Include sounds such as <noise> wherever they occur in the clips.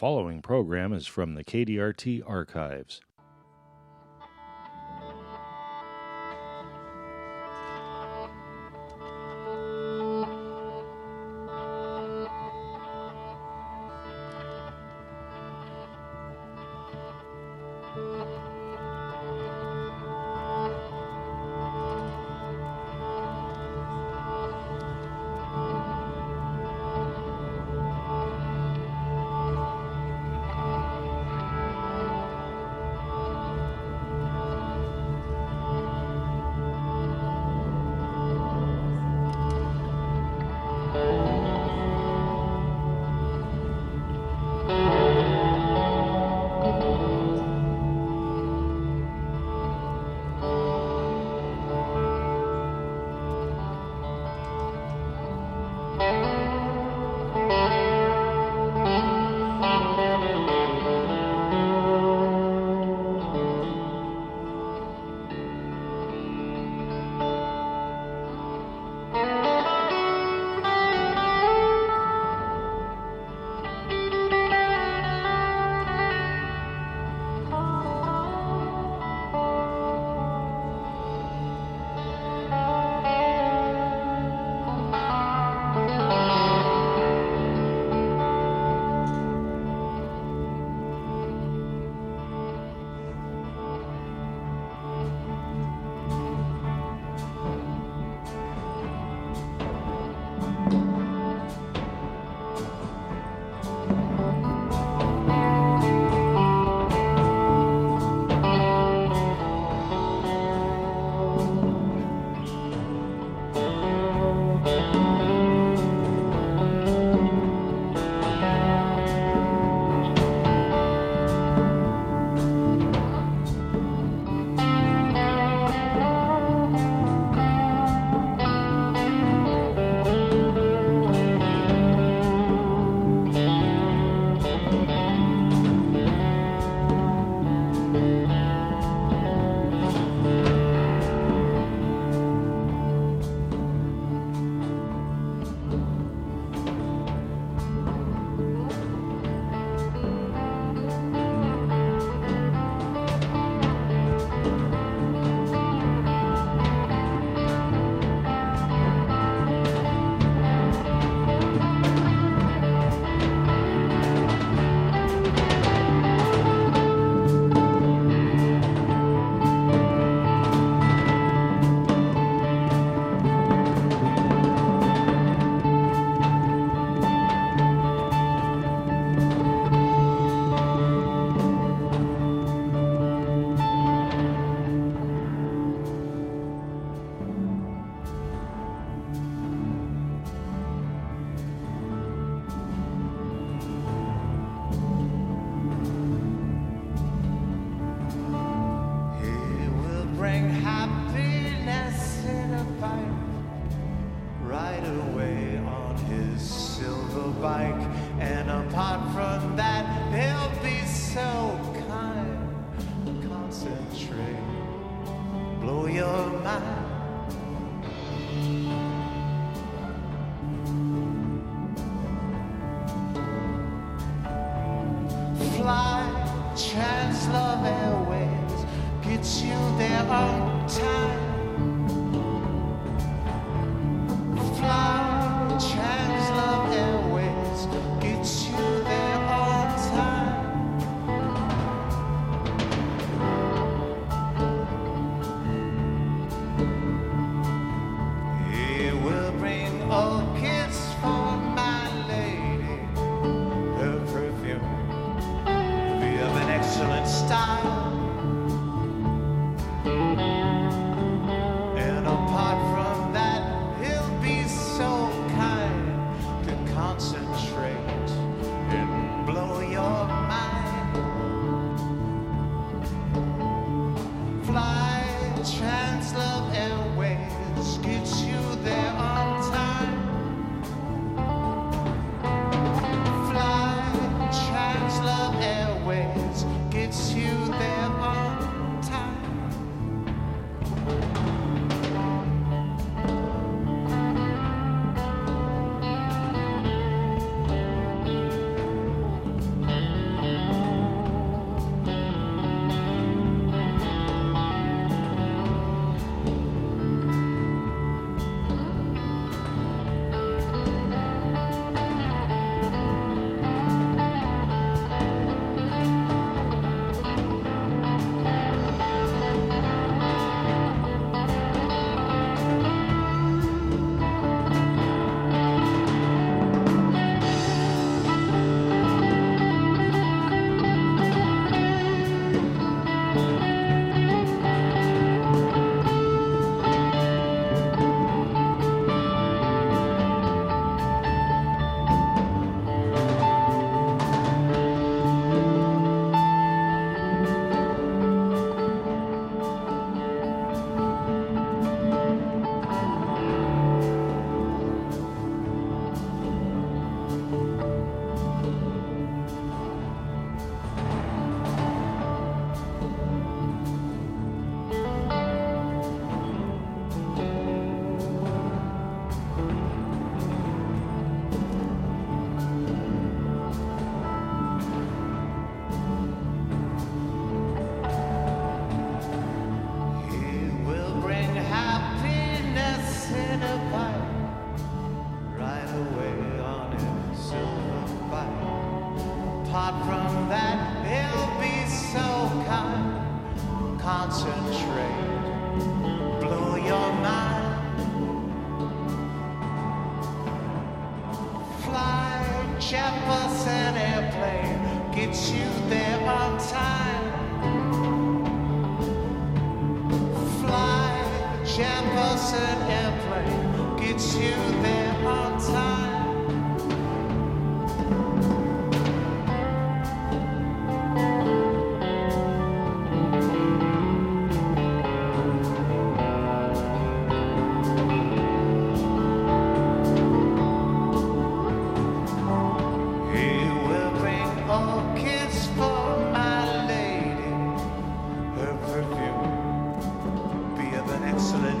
following program is from the KDRT archives. chance love always gets you there on time.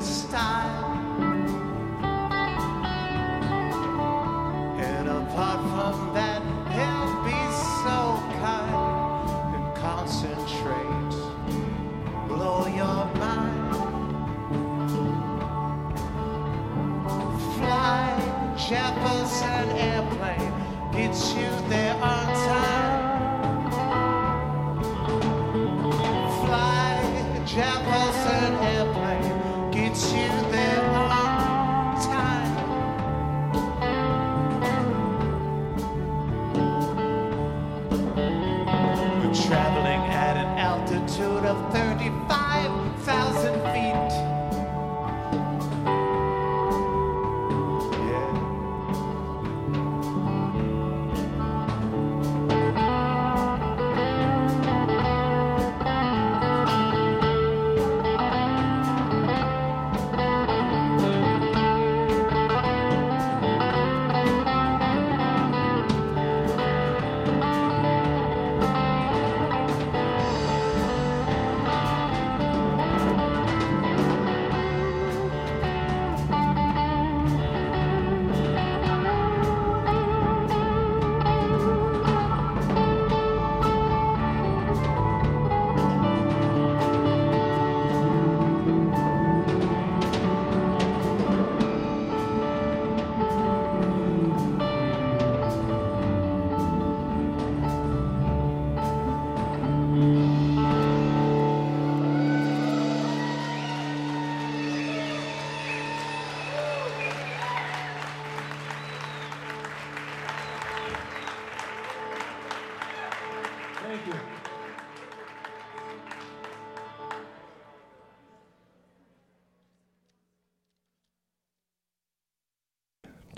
An excellent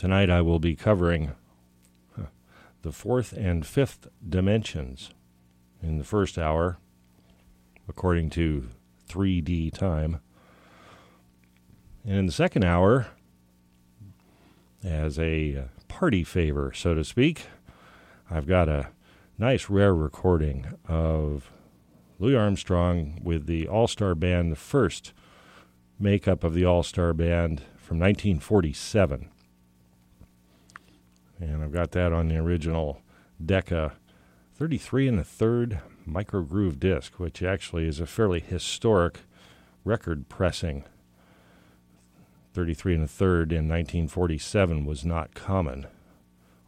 Tonight I will be covering the fourth and fifth dimensions in the first hour, according to 3D time. And in the second hour, as a uh, party favor, so to speak, I've got a nice rare recording of Louis Armstrong with the All Star Band, the first makeup of the All Star Band from 1947. And I've got that on the original Decca 33 and a third micro groove disc, which actually is a fairly historic record pressing. 33 and a third in 1947 was not common.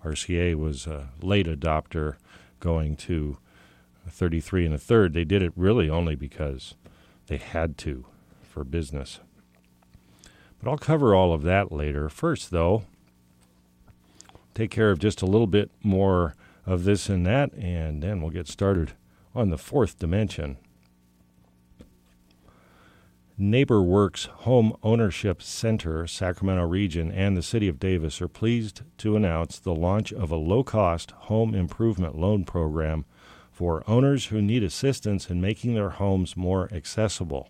RCA was a late adopter going to 33 and a third. They did it really only because they had to for business. But I'll cover all of that later. First, though, take care of just a little bit more of this and that, and then we'll get started on the fourth dimension. NeighborWorks Home Ownership Center, Sacramento region, and the City of Davis are pleased to announce the launch of a low cost home improvement loan program for owners who need assistance in making their homes more accessible.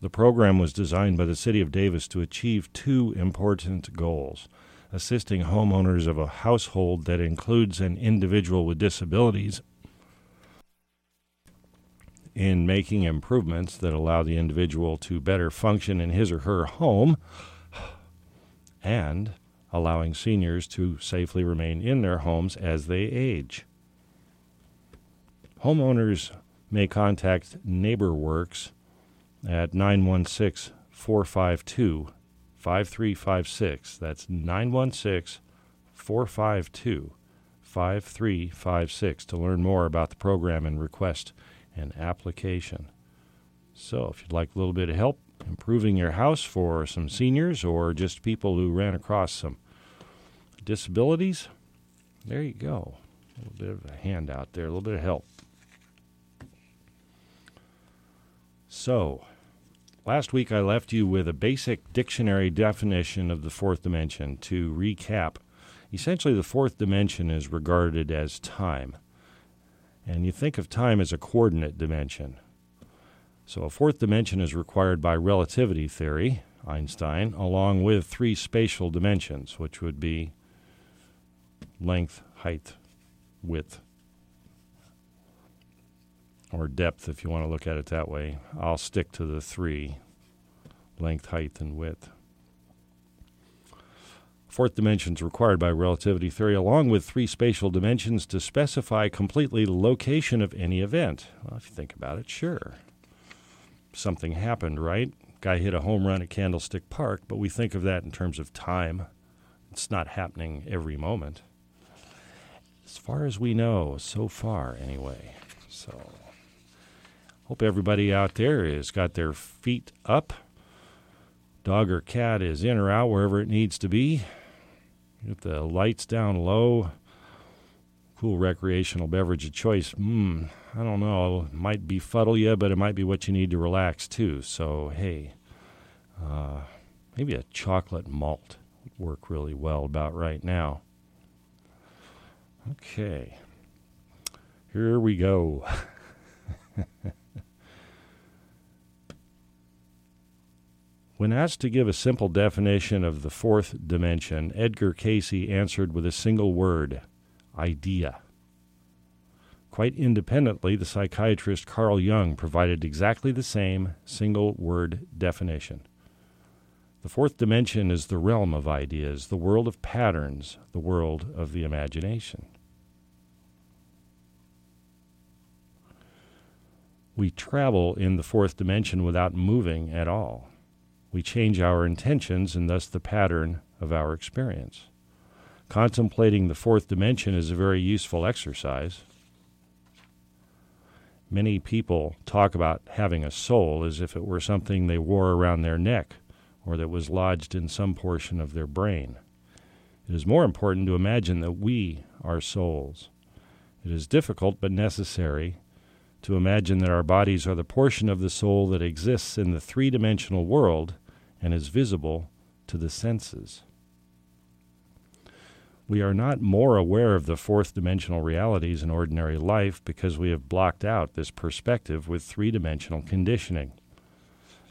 The program was designed by the City of Davis to achieve two important goals assisting homeowners of a household that includes an individual with disabilities in making improvements that allow the individual to better function in his or her home and allowing seniors to safely remain in their homes as they age. Homeowners may contact NeighborWorks at 916 452 5356. That's 916 452 5356 to learn more about the program and request an application. So, if you'd like a little bit of help improving your house for some seniors or just people who ran across some disabilities, there you go. A little bit of a handout there, a little bit of help. So, last week I left you with a basic dictionary definition of the fourth dimension. To recap, essentially the fourth dimension is regarded as time. And you think of time as a coordinate dimension. So a fourth dimension is required by relativity theory, Einstein, along with three spatial dimensions, which would be length, height, width, or depth if you want to look at it that way. I'll stick to the three length, height, and width. Fourth dimension is required by relativity theory, along with three spatial dimensions to specify completely the location of any event. Well, if you think about it, sure. Something happened, right? Guy hit a home run at Candlestick Park, but we think of that in terms of time. It's not happening every moment. As far as we know, so far anyway. So, hope everybody out there has got their feet up. Dog or cat is in or out wherever it needs to be. Get the lights down low. Cool recreational beverage of choice. Mmm, I don't know. It might befuddle you, but it might be what you need to relax too. So, hey, uh, maybe a chocolate malt would work really well about right now. Okay. Here we go. <laughs> when asked to give a simple definition of the fourth dimension, Edgar Cayce answered with a single word idea. Quite independently, the psychiatrist Carl Jung provided exactly the same single word definition. The fourth dimension is the realm of ideas, the world of patterns, the world of the imagination. We travel in the fourth dimension without moving at all. We change our intentions and thus the pattern of our experience. Contemplating the fourth dimension is a very useful exercise. Many people talk about having a soul as if it were something they wore around their neck or that was lodged in some portion of their brain. It is more important to imagine that we are souls. It is difficult but necessary to imagine that our bodies are the portion of the soul that exists in the three dimensional world and is visible to the senses. We are not more aware of the fourth dimensional realities in ordinary life because we have blocked out this perspective with three dimensional conditioning.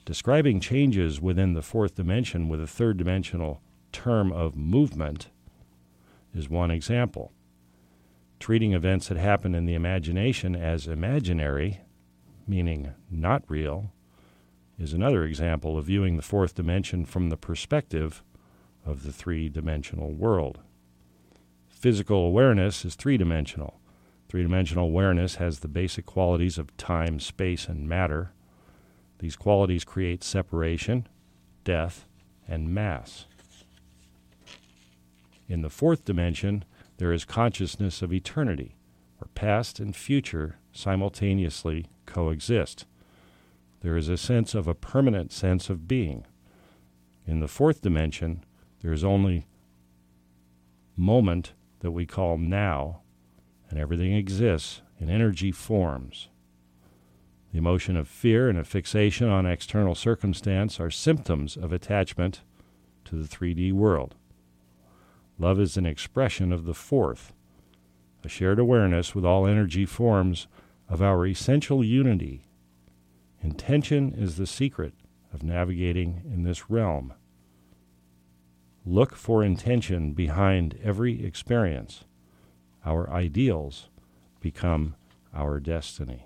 Describing changes within the fourth dimension with a third dimensional term of movement is one example. Treating events that happen in the imagination as imaginary, meaning not real, is another example of viewing the fourth dimension from the perspective of the three dimensional world. Physical awareness is three dimensional. Three dimensional awareness has the basic qualities of time, space, and matter. These qualities create separation, death, and mass. In the fourth dimension, there is consciousness of eternity, where past and future simultaneously coexist. There is a sense of a permanent sense of being. In the fourth dimension, there is only moment that we call now, and everything exists in energy forms. The emotion of fear and a fixation on external circumstance are symptoms of attachment to the 3D world. Love is an expression of the fourth, a shared awareness with all energy forms of our essential unity. Intention is the secret of navigating in this realm. Look for intention behind every experience. Our ideals become our destiny.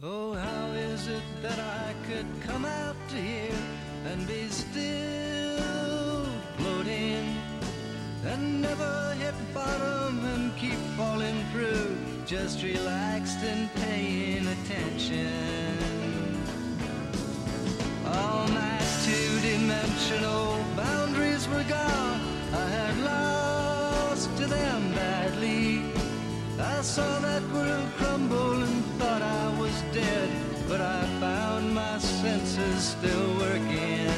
Oh, how is it just relaxed and paying attention? All night, two dimensional boundaries were gone, I had lost to them badly. I saw that world crumble and thought I was dead, but I found my senses still working.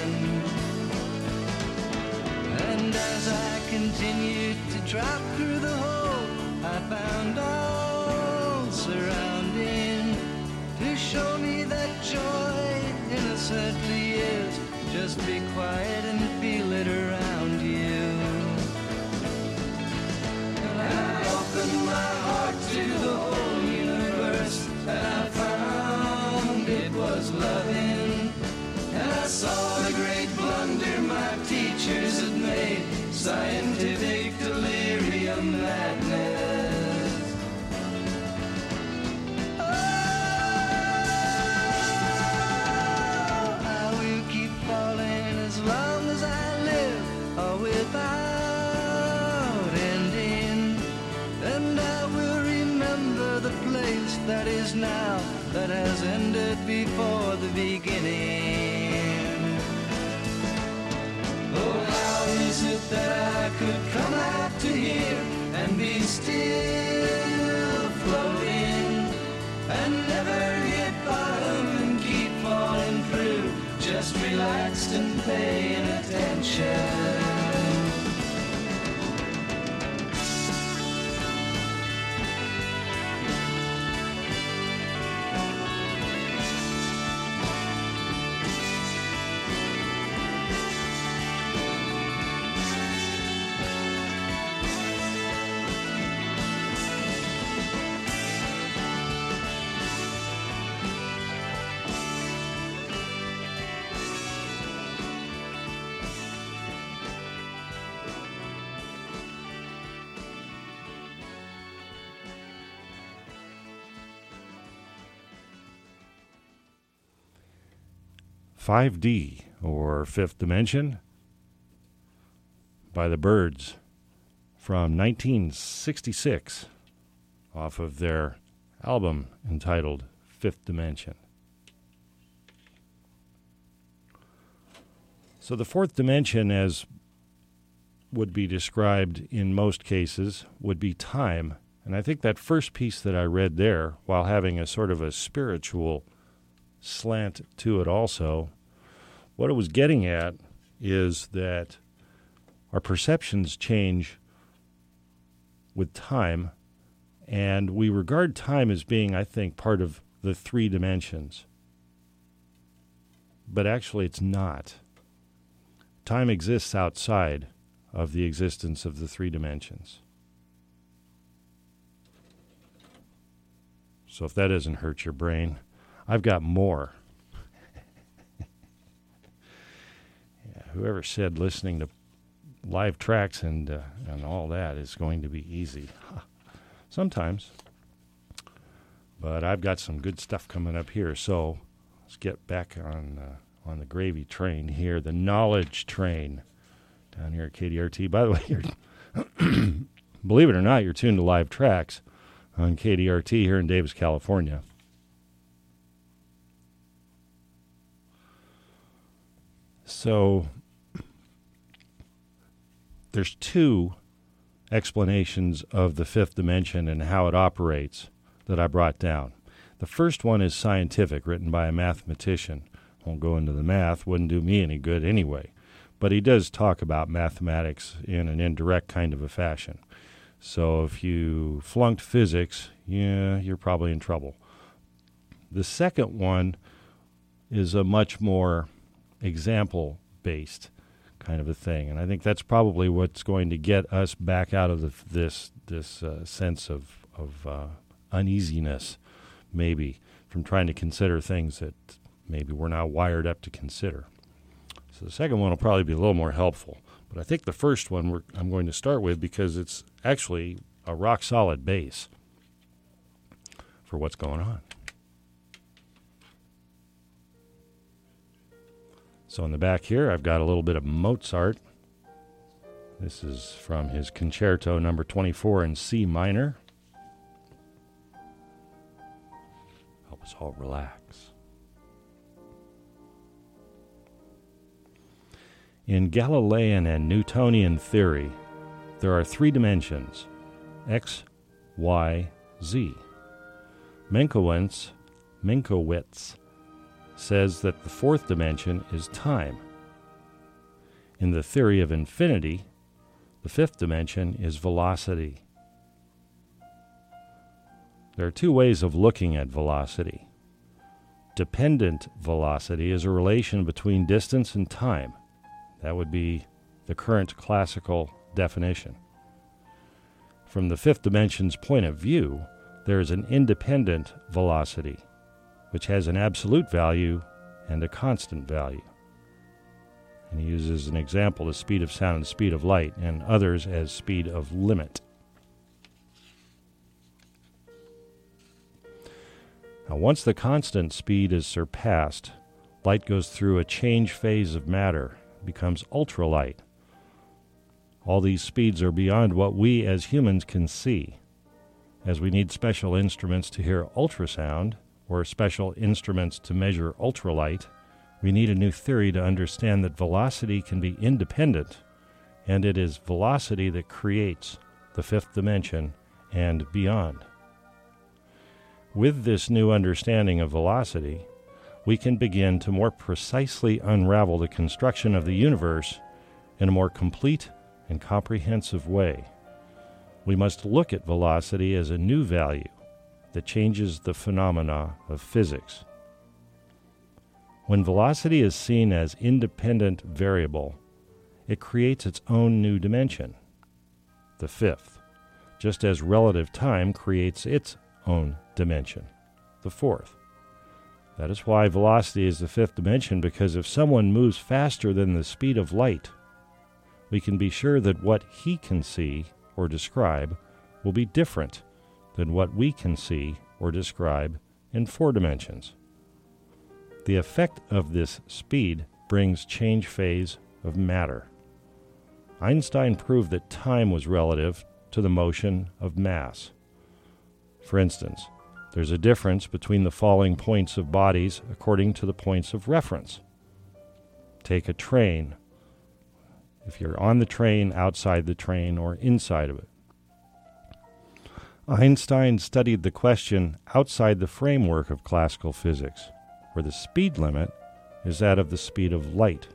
And as I continued to drop through the hole, I found all innocently is. Just be quiet and feel it around you. And I opened my heart to the whole universe, and I found it was loving. And I saw the great blunder my teachers had made, scientific now, that has ended before the beginning. Oh, how is it that I could come out to here and be still floating and never hit bottom and keep falling through, just relaxed and paying attention? Five D or Fifth Dimension by the Byrds from 1966 off of their album entitled Fifth Dimension. So, the fourth dimension, as would be described in most cases, would be time. And I think that first piece that I read there, while having a sort of a spiritual slant to it also, what it was getting at is that our perceptions change with time, and we regard time as being, I think, part of the three dimensions. But actually, it's not. Time exists outside of the existence of the three dimensions. So, if that doesn't hurt your brain, I've got more. <laughs> yeah, whoever said listening to live tracks and uh, and all that is going to be easy. <laughs> Sometimes. But I've got some good stuff coming up here, so let's get back on uh, on the gravy train here, the knowledge train down here at KDRT. By the way, <coughs> believe it or not, you're tuned to live tracks on KDRT here in Davis, California. So there's two explanations of the fifth dimension and how it operates that I brought down. The first one is scientific, written by a mathematician. Won't go into the math, wouldn't do me any good anyway. But he does talk about mathematics in an indirect kind of a fashion. So if you flunked physics, yeah, you're probably in trouble. The second one is a much more example based kind of a thing, and I think that's probably what's going to get us back out of the, this this uh, sense of of uh, uneasiness, maybe from trying to consider things that maybe we're not wired up to consider. So the second one will probably be a little more helpful, but I think the first one I'm going to start with because it's actually a rock solid base for what's going on. So in the back here, I've got a little bit of Mozart. This is from his concerto number 24 in C minor. Help us all relax. In Galilean and Newtonian theory, there are three dimensions x, y, z. Minkowitz, Minkowitz says that the fourth dimension is time. In the theory of infinity, the fifth dimension is velocity. There are two ways of looking at velocity. Dependent velocity is a relation between distance and time. That would be the current classical definition. From the fifth dimension's point of view, there is an independent velocity, which has an absolute value and a constant value. And he uses an example the speed of sound and speed of light, and others as speed of limit. Now, once the constant speed is surpassed, light goes through a change phase of matter, becomes ultralight. All these speeds are beyond what we as humans can see, as we need special instruments to hear ultrasound or special instruments to measure ultralight. We need a new theory to understand that velocity can be independent, and it is velocity that creates the fifth dimension and beyond. With this new understanding of velocity, we can begin to more precisely unravel the construction of the universe in a more complete and comprehensive way. We must look at velocity as a new value that changes the phenomena of physics. When velocity is seen as independent variable, it creates its own new dimension, the fifth, just as relative time creates its own dimension, the fourth. That is why velocity is the fifth dimension, because if someone moves faster than the speed of light, we can be sure that what he can see or describe will be different than what we can see or describe in four dimensions. The effect of this speed brings change phase of matter. Einstein proved that time was relative to the motion of mass. For instance, there's a difference between the falling points of bodies according to the points of reference. Take a train. If you're on the train, outside the train, or inside of it. Einstein studied the question outside the framework of classical physics, where the speed limit is that of the speed of light.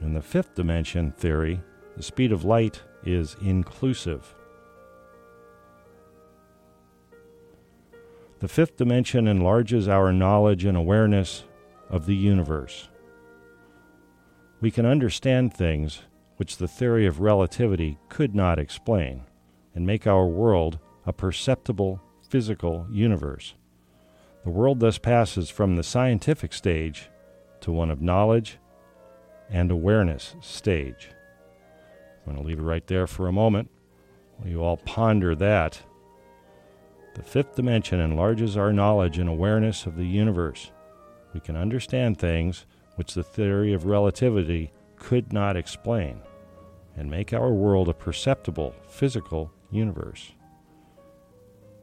In the fifth dimension theory, the speed of light is inclusive. The fifth dimension enlarges our knowledge and awareness of the universe. We can understand things which the theory of relativity could not explain and make our world a perceptible physical universe. The world thus passes from the scientific stage to one of knowledge and awareness stage. I'm going to leave it right there for a moment. While you all ponder that. The fifth dimension enlarges our knowledge and awareness of the universe. We can understand things which the theory of relativity could not explain and make our world a perceptible physical universe.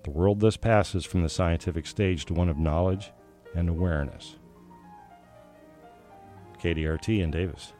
The world thus passes from the scientific stage to one of knowledge and awareness. KDRT in Davis.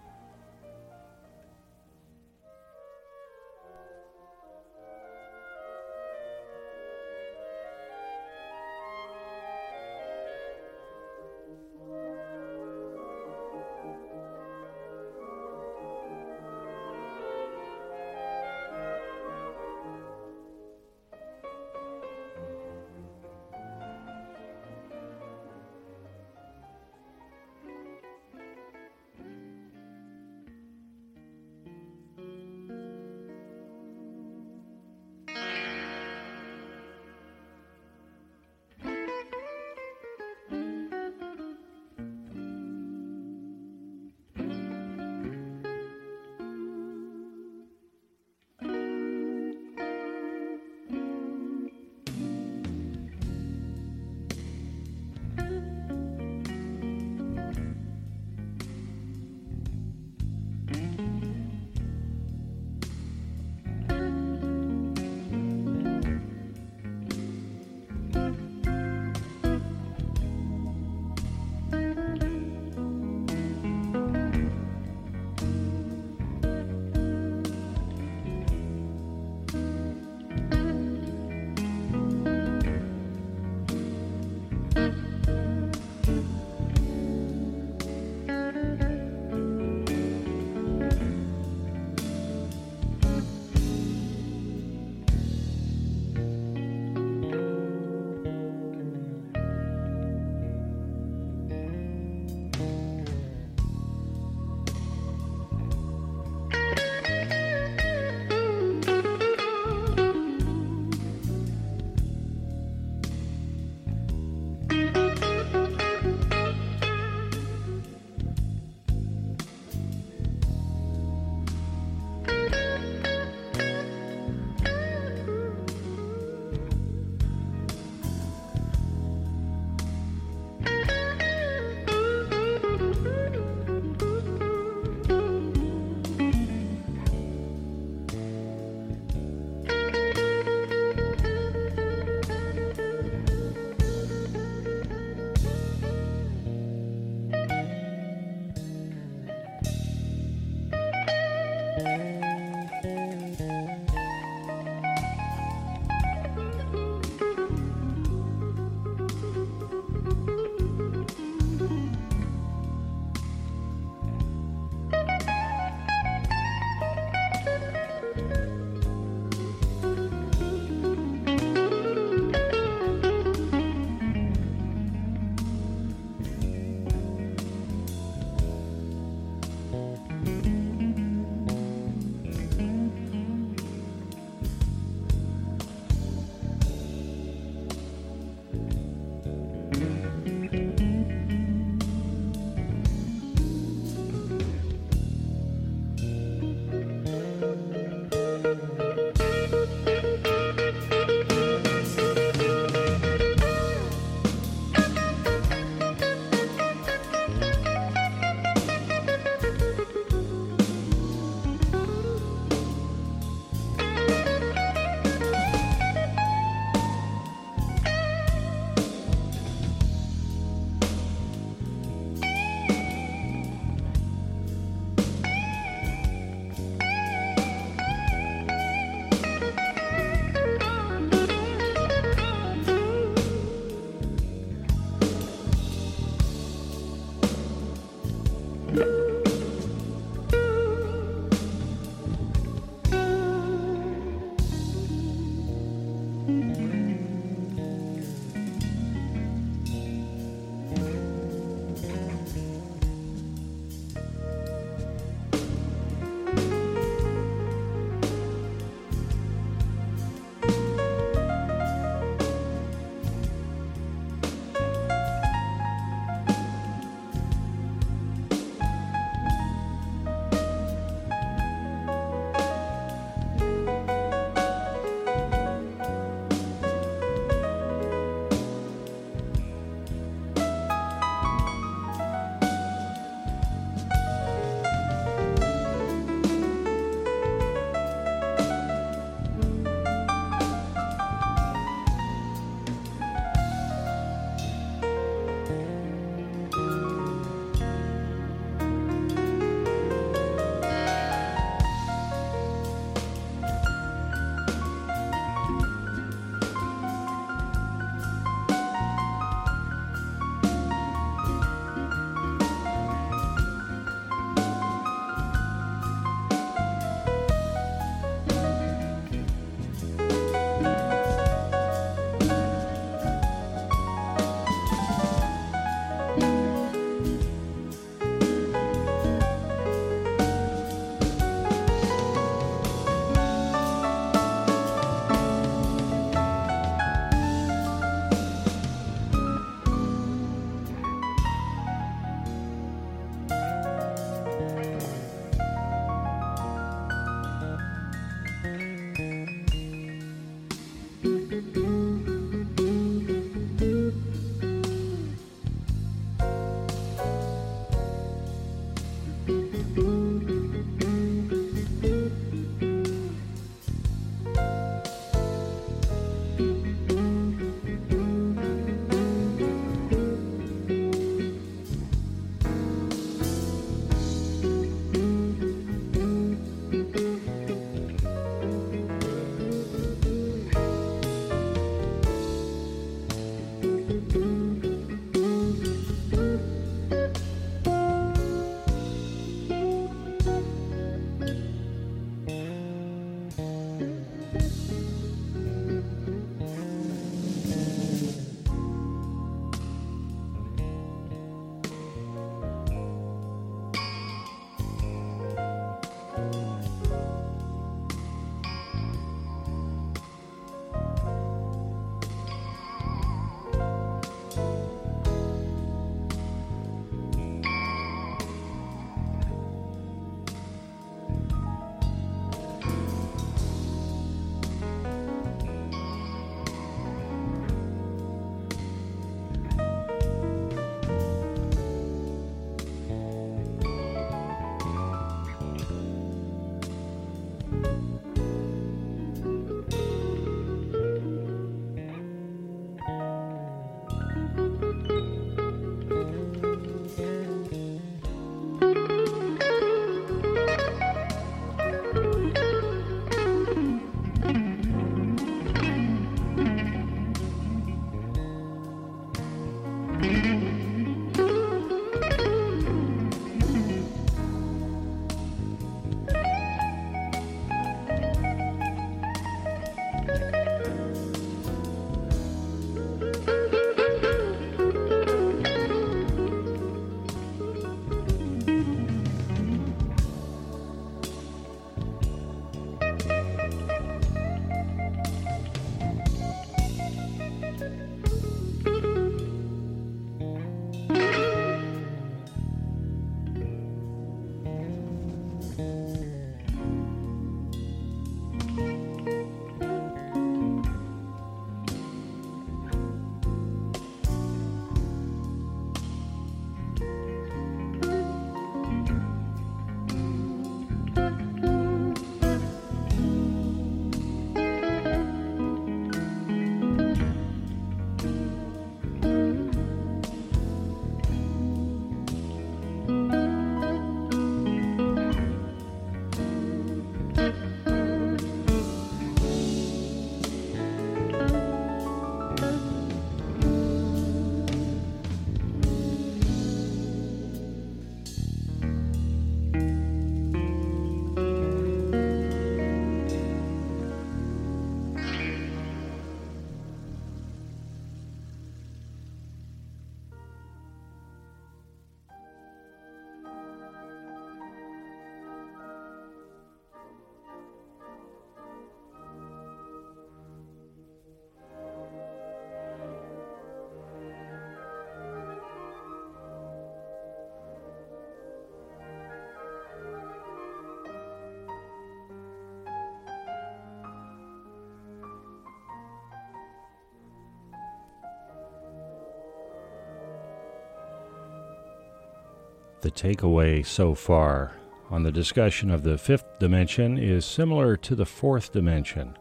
The takeaway so far on the discussion of the fifth dimension is similar to the fourth dimension,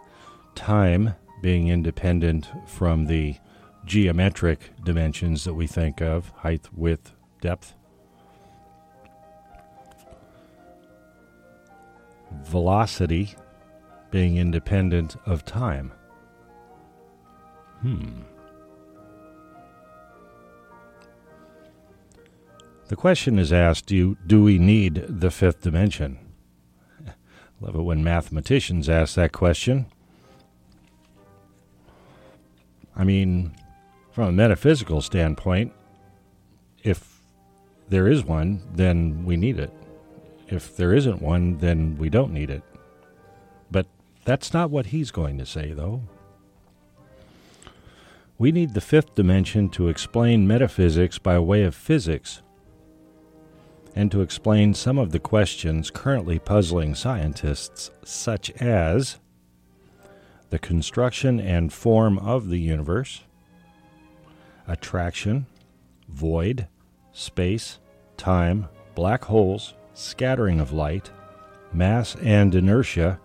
time being independent from the geometric dimensions that we think of height, width, depth. Velocity being independent of time. Hmm. The question is asked do, do we need the fifth dimension? <laughs> Love it when mathematicians ask that question. I mean, from a metaphysical standpoint, if there is one, then we need it. If there isn't one, then we don't need it. But that's not what he's going to say, though. We need the fifth dimension to explain metaphysics by way of physics and to explain some of the questions currently puzzling scientists, such as the construction and form of the universe, attraction, void, space, time, black holes, scattering of light, mass and inertia,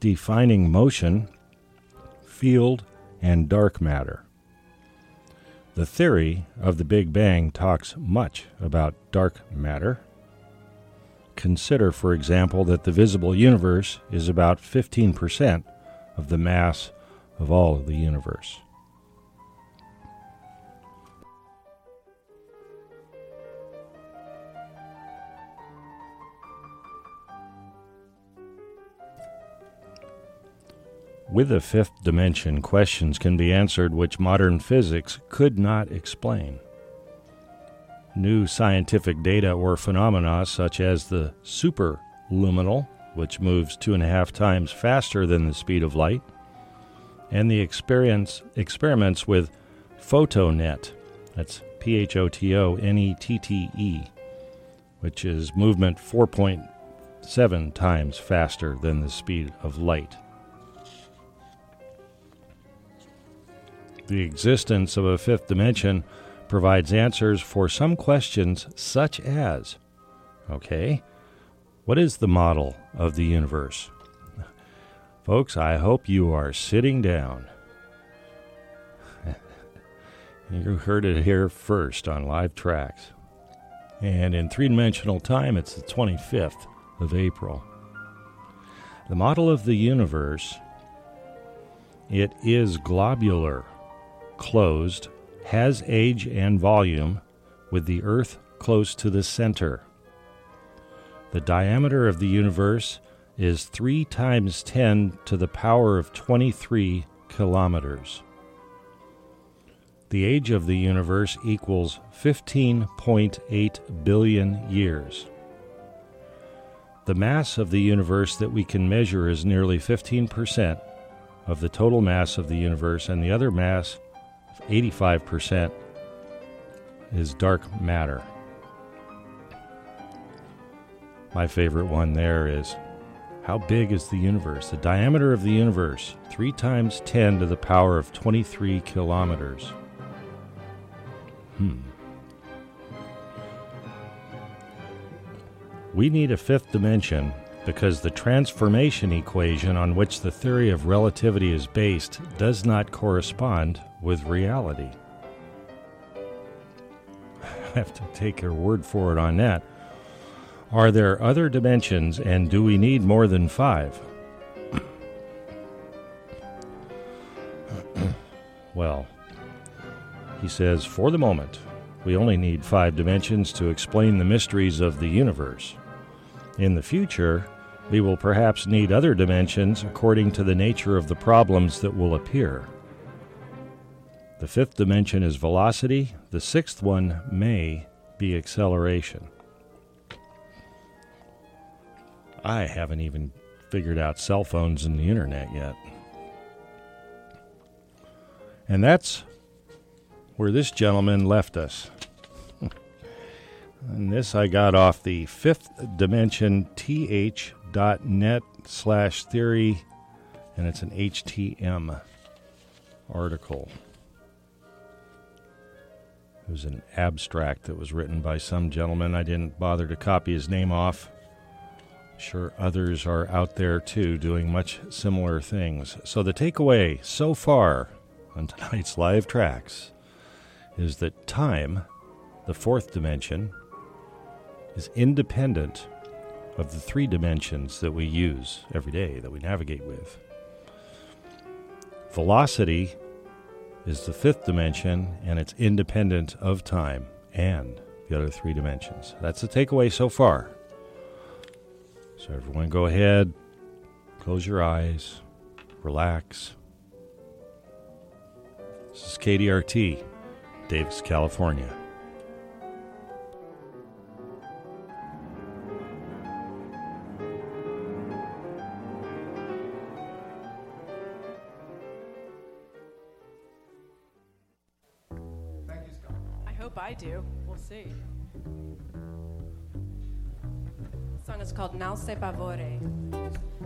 defining motion, field, and dark matter. The theory of the Big Bang talks much about dark matter. Consider, for example, that the visible universe is about 15% of the mass of all of the universe. With a fifth dimension, questions can be answered which modern physics could not explain. New scientific data or phenomena, such as the superluminal, which moves two and a half times faster than the speed of light, and the experience, experiments with PhotoNet, that's P H O T O N E T T E, which is movement 4.7 times faster than the speed of light. The existence of a fifth dimension provides answers for some questions, such as okay, what is the model of the universe? Folks, I hope you are sitting down. <laughs> you heard it here first on Live Tracks. And in three dimensional time, it's the 25th of April. The model of the universe, it is globular closed, has age and volume, with the Earth close to the center. The diameter of the universe is 3 times 10 to the power of 23 kilometers. The age of the universe equals 15.8 billion years. The mass of the universe that we can measure is nearly 15% of the total mass of the universe, and the other mass 85% is dark matter. My favorite one there is how big is the universe? The diameter of the universe, 3 times 10 to the power of 23 kilometers. Hmm. We need a fifth dimension because the transformation equation on which the theory of relativity is based does not correspond with reality. <laughs> I have to take your word for it on that. Are there other dimensions, and do we need more than five? <coughs> well, he says, for the moment, we only need five dimensions to explain the mysteries of the universe. In the future, we will perhaps need other dimensions according to the nature of the problems that will appear. The fifth dimension is velocity, the sixth one may be acceleration. I haven't even figured out cell phones and the internet yet. And that's where this gentleman left us. <laughs> and this I got off the fifth dimension th.net slash theory, and it's an HTM article. It was an abstract that was written by some gentleman. I didn't bother to copy his name off. Sure, others are out there too doing much similar things. So, the takeaway so far on <laughs> tonight's live tracks is that time, the fourth dimension, is independent of the three dimensions that we use every day, that we navigate with. Velocity is the fifth dimension, and it's independent of time and the other three dimensions. That's the takeaway so far. So, everyone, go ahead, close your eyes, relax. This is KDRT, Davis, California.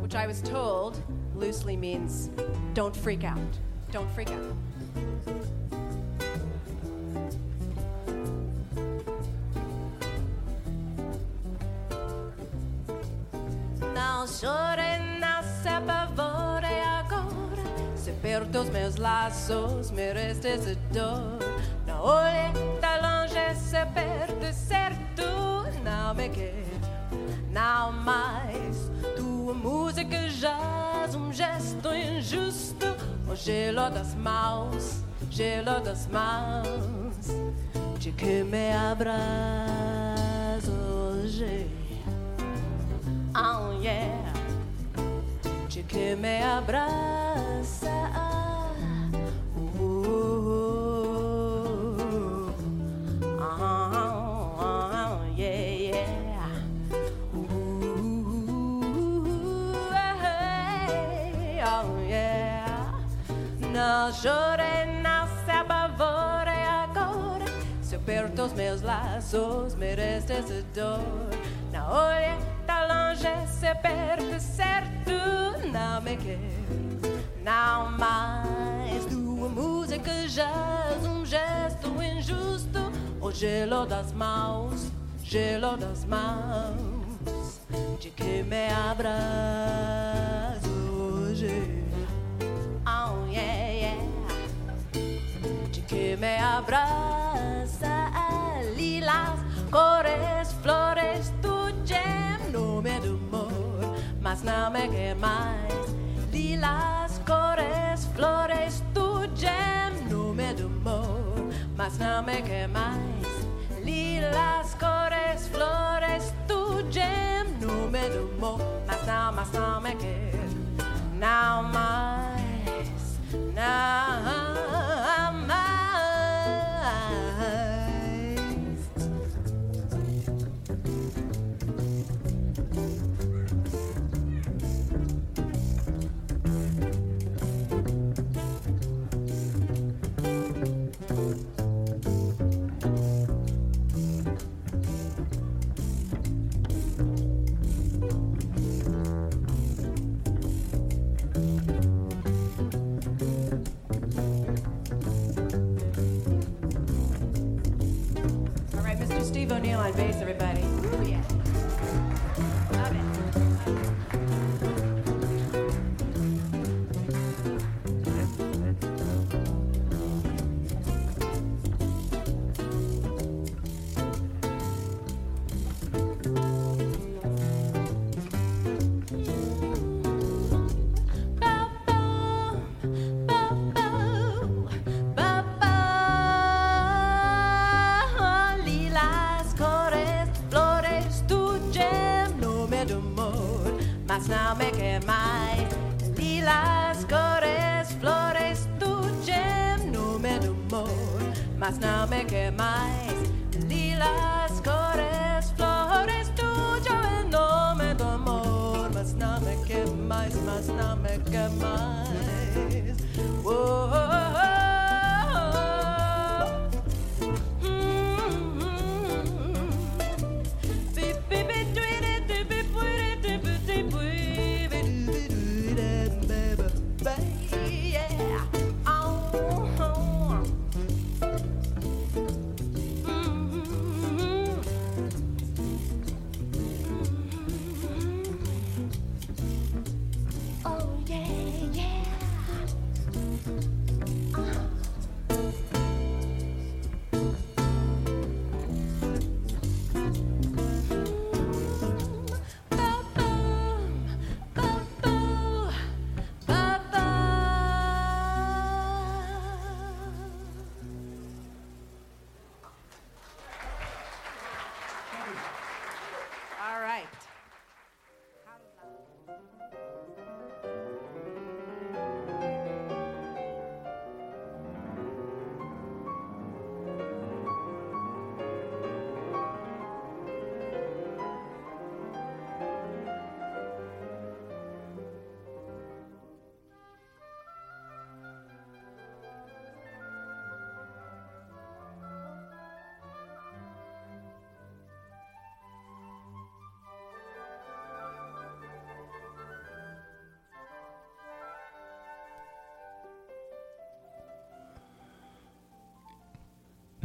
Which I was told loosely means don't freak out. Don't freak out. Se agora. Se perto os meus laços, me. Gelo das mãos, gelo das mãos. De que me abraço hoje. Oh yeah, de que me abraça. Se eu aperto os meus laços, merece essa dor. Não olhe, tá longe, se perto, certo, não me quer. Não mais tua música jaz um gesto injusto. O gelo das mãos, gelo das mãos, de que me abraço hoje. Oh yeah, yeah de que me abraça mas não me quer mais. Lilas, cores, flores, tu gem no me amor, mas não me quer mais. Lilas, cores, flores, tu gem no me amor, mas não, mas não me quer. Não mais, não mas não me quer mais. Lilas, cores, flores, tu gem no me do amor, mas não me quer mais, mas não me quer mais. Whoa, Oh, oh, oh, oh.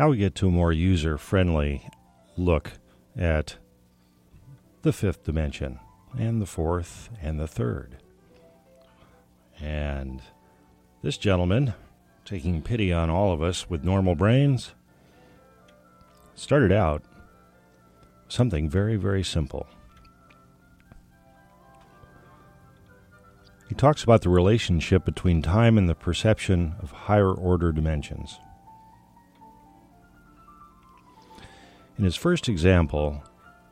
Now we get to a more user friendly look at the fifth dimension, and the fourth, and the third. And this gentleman, taking pity on all of us with normal brains, started out something very, very simple. He talks about the relationship between time and the perception of higher order dimensions. In his first example,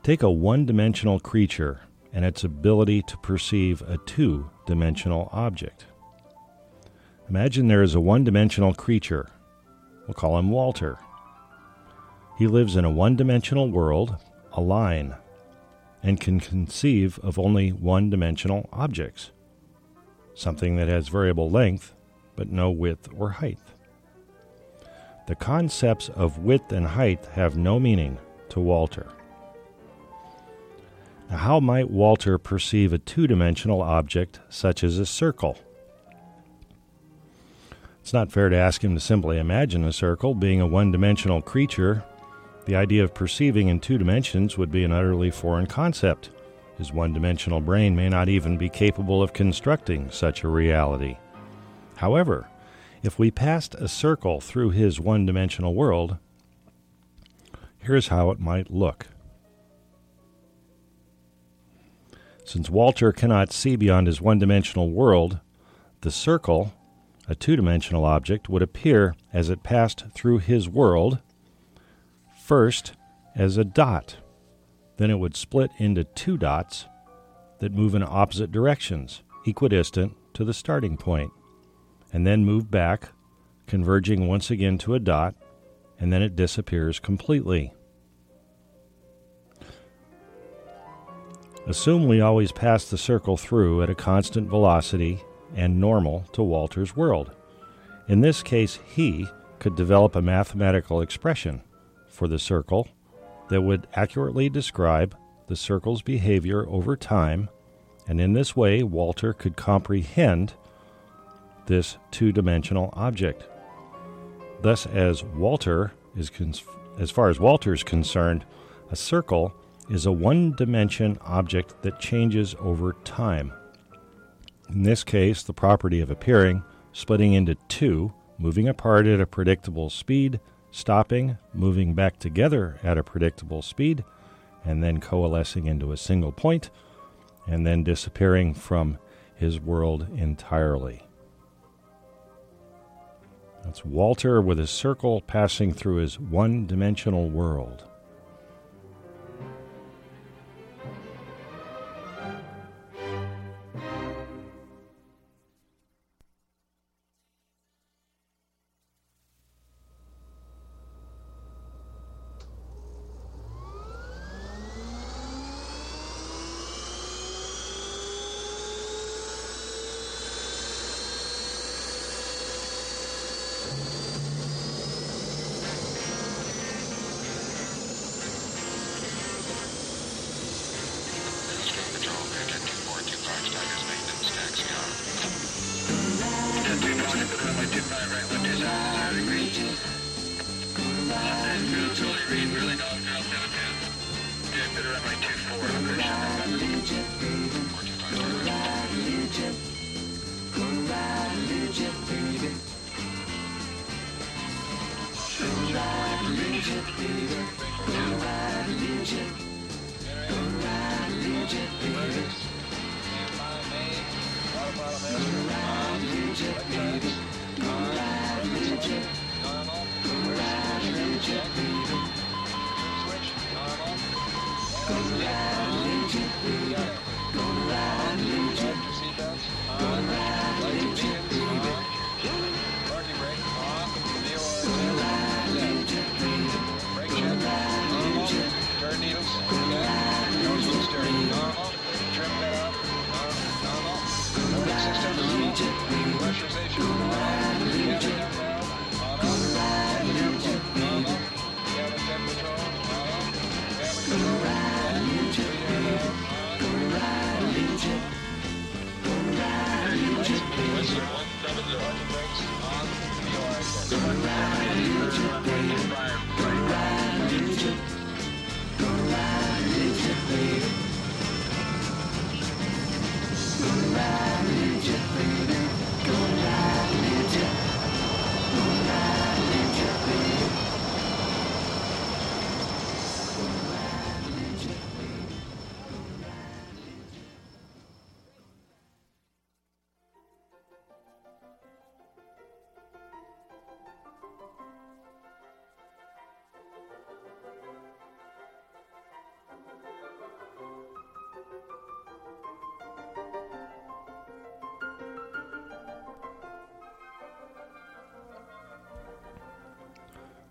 take a one dimensional creature and its ability to perceive a two dimensional object. Imagine there is a one dimensional creature. We'll call him Walter. He lives in a one dimensional world, a line, and can conceive of only one dimensional objects, something that has variable length but no width or height. The concepts of width and height have no meaning to Walter. Now, how might Walter perceive a two dimensional object such as a circle? It's not fair to ask him to simply imagine a circle. Being a one dimensional creature, the idea of perceiving in two dimensions would be an utterly foreign concept. His one dimensional brain may not even be capable of constructing such a reality. However, if we passed a circle through his one dimensional world, here's how it might look. Since Walter cannot see beyond his one dimensional world, the circle, a two dimensional object, would appear as it passed through his world, first as a dot. Then it would split into two dots that move in opposite directions, equidistant to the starting point and then move back, converging once again to a dot, and then it disappears completely. Assume we always pass the circle through at a constant velocity and normal to Walter's world. In this case, he could develop a mathematical expression for the circle that would accurately describe the circle's behavior over time, and in this way, Walter could comprehend this two dimensional object. Thus, as Walter is cons- as far as Walter is concerned, a circle is a one dimension object that changes over time. In this case, the property of appearing, splitting into two, moving apart at a predictable speed, stopping, moving back together at a predictable speed, and then coalescing into a single point, and then disappearing from his world entirely. That's Walter with his circle passing through his one dimensional world.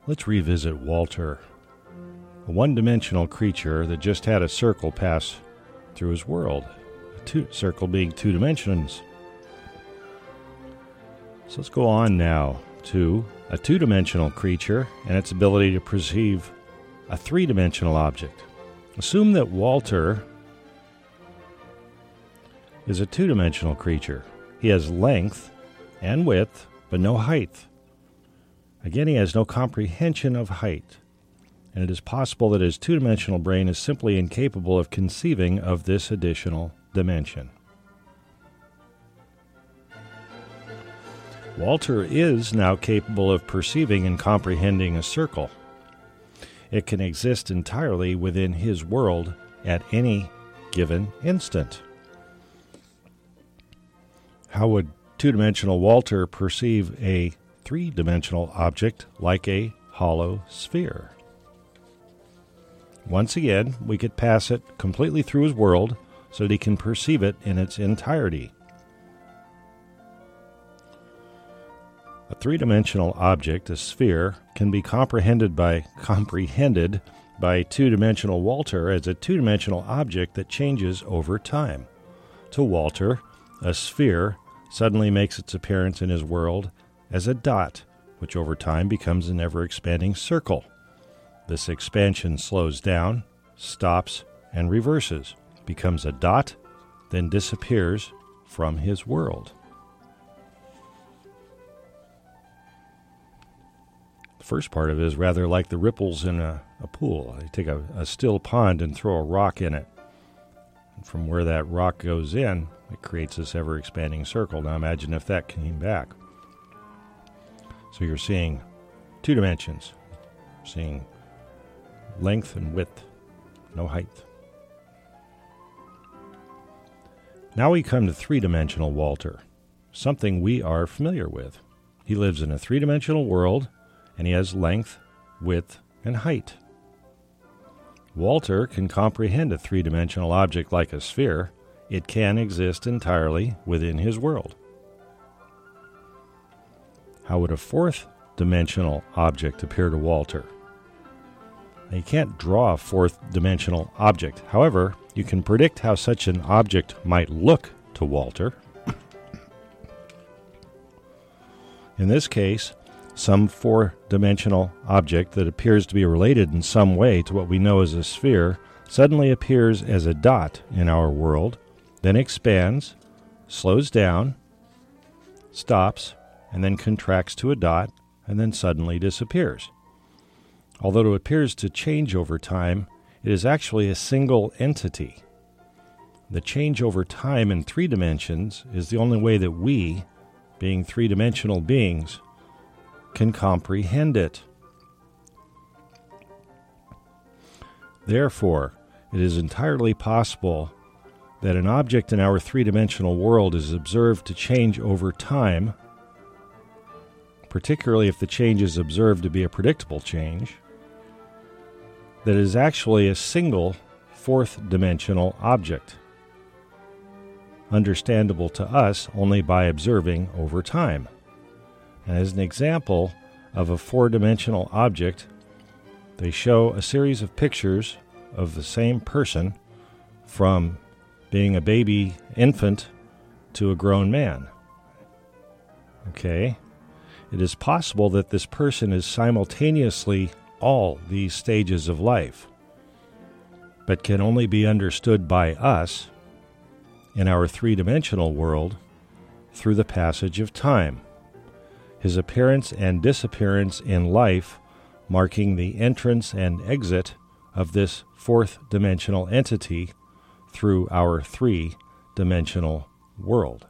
Let's revisit Walter, a one dimensional creature that just had a circle pass through his world, a two, circle being two dimensions. So let's go on now to a two dimensional creature and its ability to perceive a three dimensional object. Assume that Walter is a two dimensional creature. He has length and width, but no height. Again, he has no comprehension of height, and it is possible that his two dimensional brain is simply incapable of conceiving of this additional dimension. Walter is now capable of perceiving and comprehending a circle. It can exist entirely within his world at any given instant. How would two dimensional Walter perceive a three dimensional object like a hollow sphere? Once again, we could pass it completely through his world so that he can perceive it in its entirety. A three-dimensional object, a sphere, can be comprehended by comprehended by two-dimensional Walter as a two-dimensional object that changes over time. To Walter, a sphere suddenly makes its appearance in his world as a dot, which over time becomes an ever-expanding circle. This expansion slows down, stops, and reverses, becomes a dot, then disappears from his world. The first part of it is rather like the ripples in a, a pool. You take a, a still pond and throw a rock in it. And from where that rock goes in, it creates this ever expanding circle. Now imagine if that came back. So you're seeing two dimensions, seeing length and width, no height. Now we come to three dimensional Walter, something we are familiar with. He lives in a three dimensional world and he has length, width, and height. Walter can comprehend a three dimensional object like a sphere. It can exist entirely within his world. How would a fourth dimensional object appear to Walter? Now, you can't draw a fourth dimensional object. However, you can predict how such an object might look to Walter. In this case, some four dimensional object that appears to be related in some way to what we know as a sphere suddenly appears as a dot in our world, then expands, slows down, stops, and then contracts to a dot, and then suddenly disappears. Although it appears to change over time, it is actually a single entity. The change over time in three dimensions is the only way that we, being three dimensional beings, can comprehend it. Therefore, it is entirely possible that an object in our three dimensional world is observed to change over time, particularly if the change is observed to be a predictable change, that is actually a single fourth dimensional object, understandable to us only by observing over time. As an example of a four dimensional object, they show a series of pictures of the same person from being a baby infant to a grown man. Okay? It is possible that this person is simultaneously all these stages of life, but can only be understood by us in our three dimensional world through the passage of time his appearance and disappearance in life marking the entrance and exit of this fourth dimensional entity through our three dimensional world.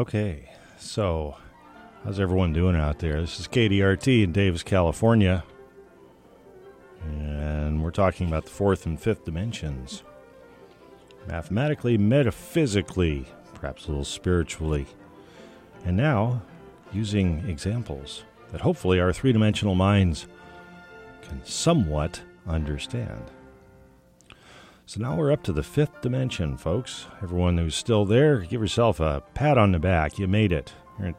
Okay, so how's everyone doing out there? This is KDRT in Davis, California. And we're talking about the fourth and fifth dimensions. Mathematically, metaphysically, perhaps a little spiritually. And now, using examples that hopefully our three dimensional minds can somewhat understand. So now we're up to the fifth dimension, folks. Everyone who's still there, give yourself a pat on the back. You made it. You're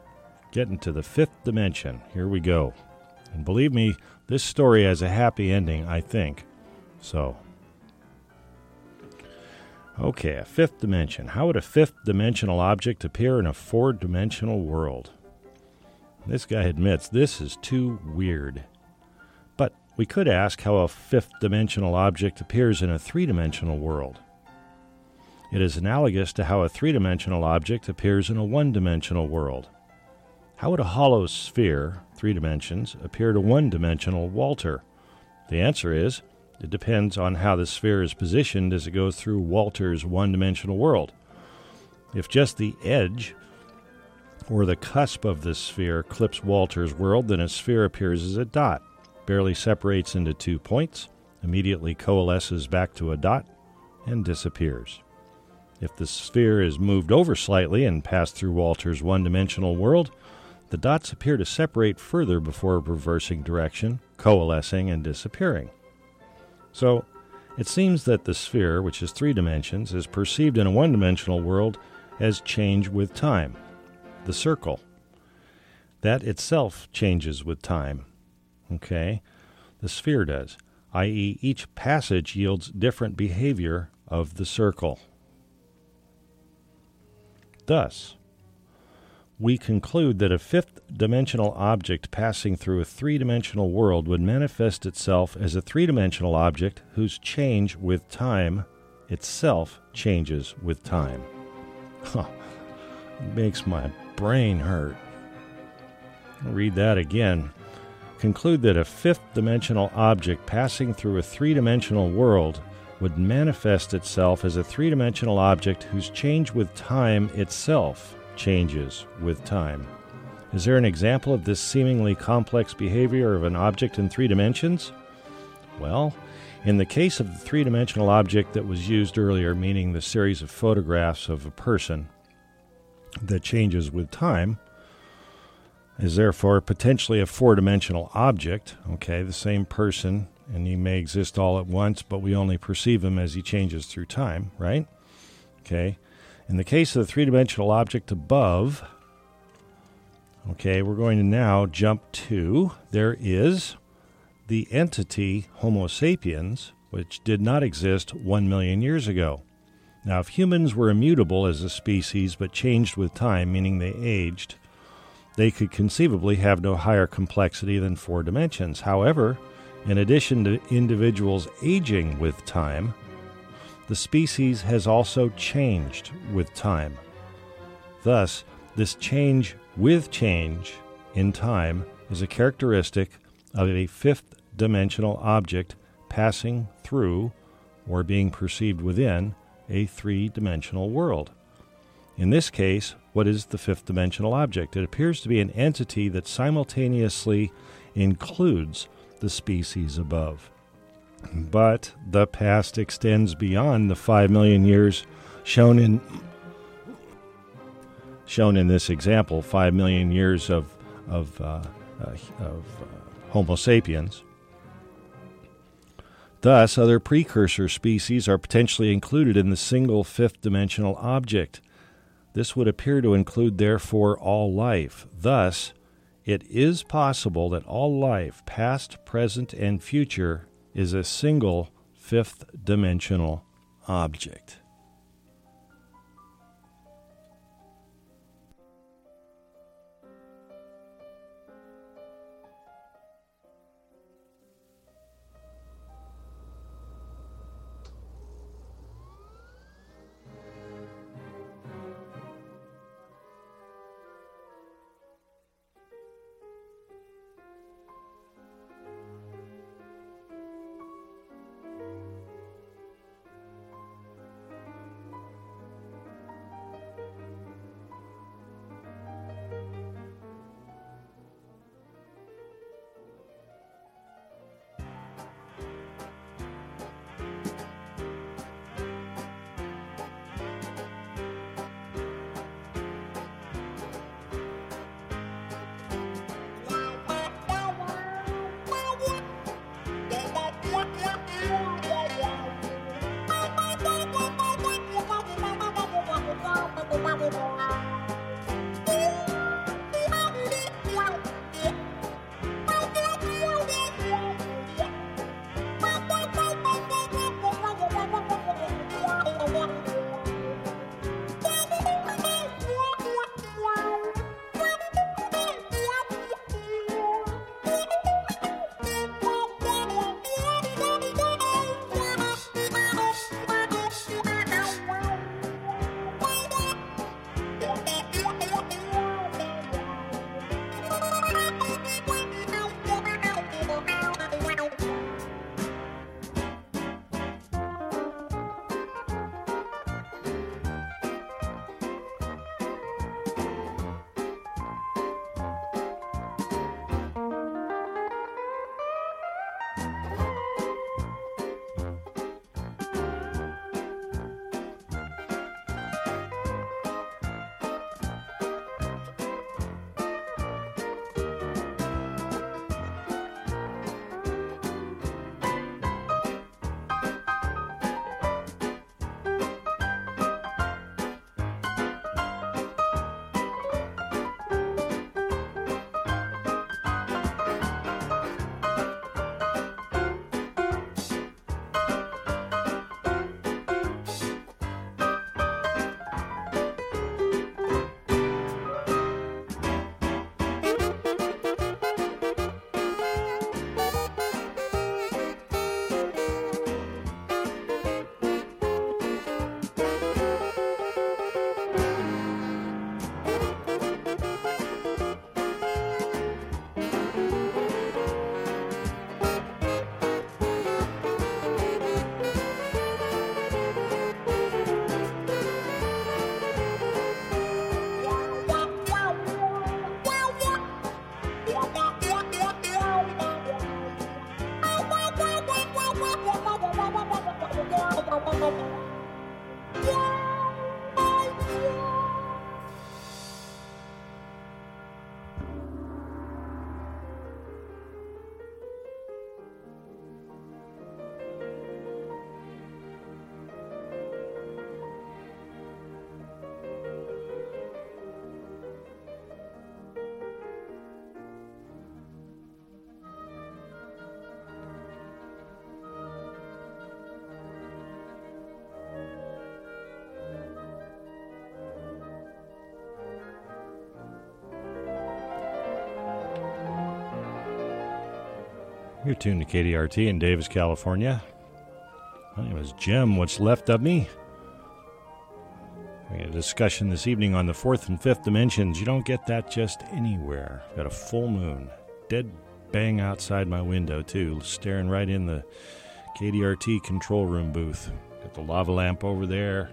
getting to the fifth dimension. Here we go. And believe me, this story has a happy ending, I think. So, okay, a fifth dimension. How would a fifth dimensional object appear in a four dimensional world? This guy admits this is too weird. We could ask how a fifth dimensional object appears in a three dimensional world. It is analogous to how a three dimensional object appears in a one dimensional world. How would a hollow sphere, three dimensions, appear to one dimensional Walter? The answer is it depends on how the sphere is positioned as it goes through Walter's one dimensional world. If just the edge or the cusp of the sphere clips Walter's world, then a sphere appears as a dot, barely separates into two points, immediately coalesces back to a dot, and disappears. If the sphere is moved over slightly and passed through Walter's one dimensional world, the dots appear to separate further before reversing direction, coalescing, and disappearing. So, it seems that the sphere, which is three dimensions, is perceived in a one dimensional world as change with time. The circle. That itself changes with time. Okay? The sphere does, i.e., each passage yields different behavior of the circle. Thus, we conclude that a fifth dimensional object passing through a three dimensional world would manifest itself as a three dimensional object whose change with time itself changes with time. Huh. Makes my brain hurt. I'll read that again. Conclude that a fifth dimensional object passing through a three dimensional world would manifest itself as a three dimensional object whose change with time itself changes with time. Is there an example of this seemingly complex behavior of an object in three dimensions? Well, in the case of the three dimensional object that was used earlier, meaning the series of photographs of a person that changes with time, is therefore potentially a four dimensional object. Okay, the same person, and he may exist all at once, but we only perceive him as he changes through time, right? Okay. In the case of the three dimensional object above, okay, we're going to now jump to there is the entity Homo sapiens, which did not exist one million years ago. Now, if humans were immutable as a species but changed with time, meaning they aged, they could conceivably have no higher complexity than four dimensions. However, in addition to individuals aging with time, the species has also changed with time. Thus, this change with change in time is a characteristic of a fifth dimensional object passing through or being perceived within a three dimensional world. In this case, what is the fifth dimensional object? It appears to be an entity that simultaneously includes the species above. But the past extends beyond the 5 million years shown in shown in this example, 5 million years of of, uh, uh, of uh, Homo sapiens. Thus, other precursor species are potentially included in the single fifth dimensional object. This would appear to include, therefore, all life. Thus, it is possible that all life, past, present, and future, is a single fifth dimensional object. You're tuned to KDRT in Davis, California. My name is Jim. What's left of me? We had a discussion this evening on the fourth and fifth dimensions. You don't get that just anywhere. Got a full moon, dead bang outside my window, too, staring right in the KDRT control room booth. Got the lava lamp over there,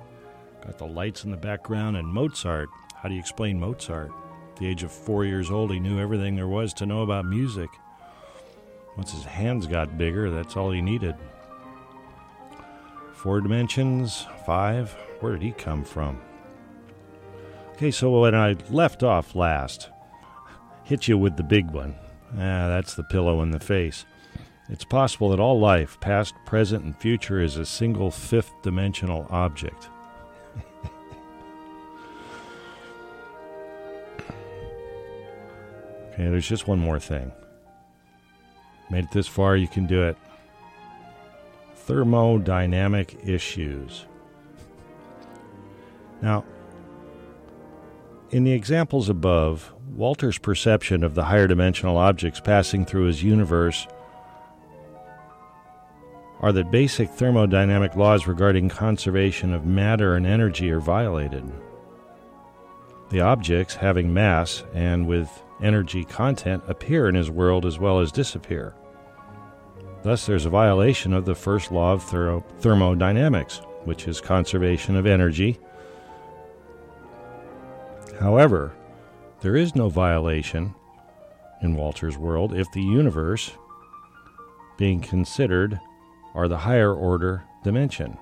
got the lights in the background, and Mozart. How do you explain Mozart? At the age of four years old, he knew everything there was to know about music. Once his hands got bigger, that's all he needed. Four dimensions, five. Where did he come from? Okay, so when I left off last, hit you with the big one. Ah, that's the pillow in the face. It's possible that all life, past, present, and future, is a single fifth dimensional object. <laughs> okay, there's just one more thing. Made it this far, you can do it. Thermodynamic issues. Now, in the examples above, Walter's perception of the higher dimensional objects passing through his universe are that basic thermodynamic laws regarding conservation of matter and energy are violated. The objects, having mass and with energy content, appear in his world as well as disappear. Thus, there's a violation of the first law of ther- thermodynamics, which is conservation of energy. However, there is no violation in Walter's world if the universe, being considered, are the higher order dimension.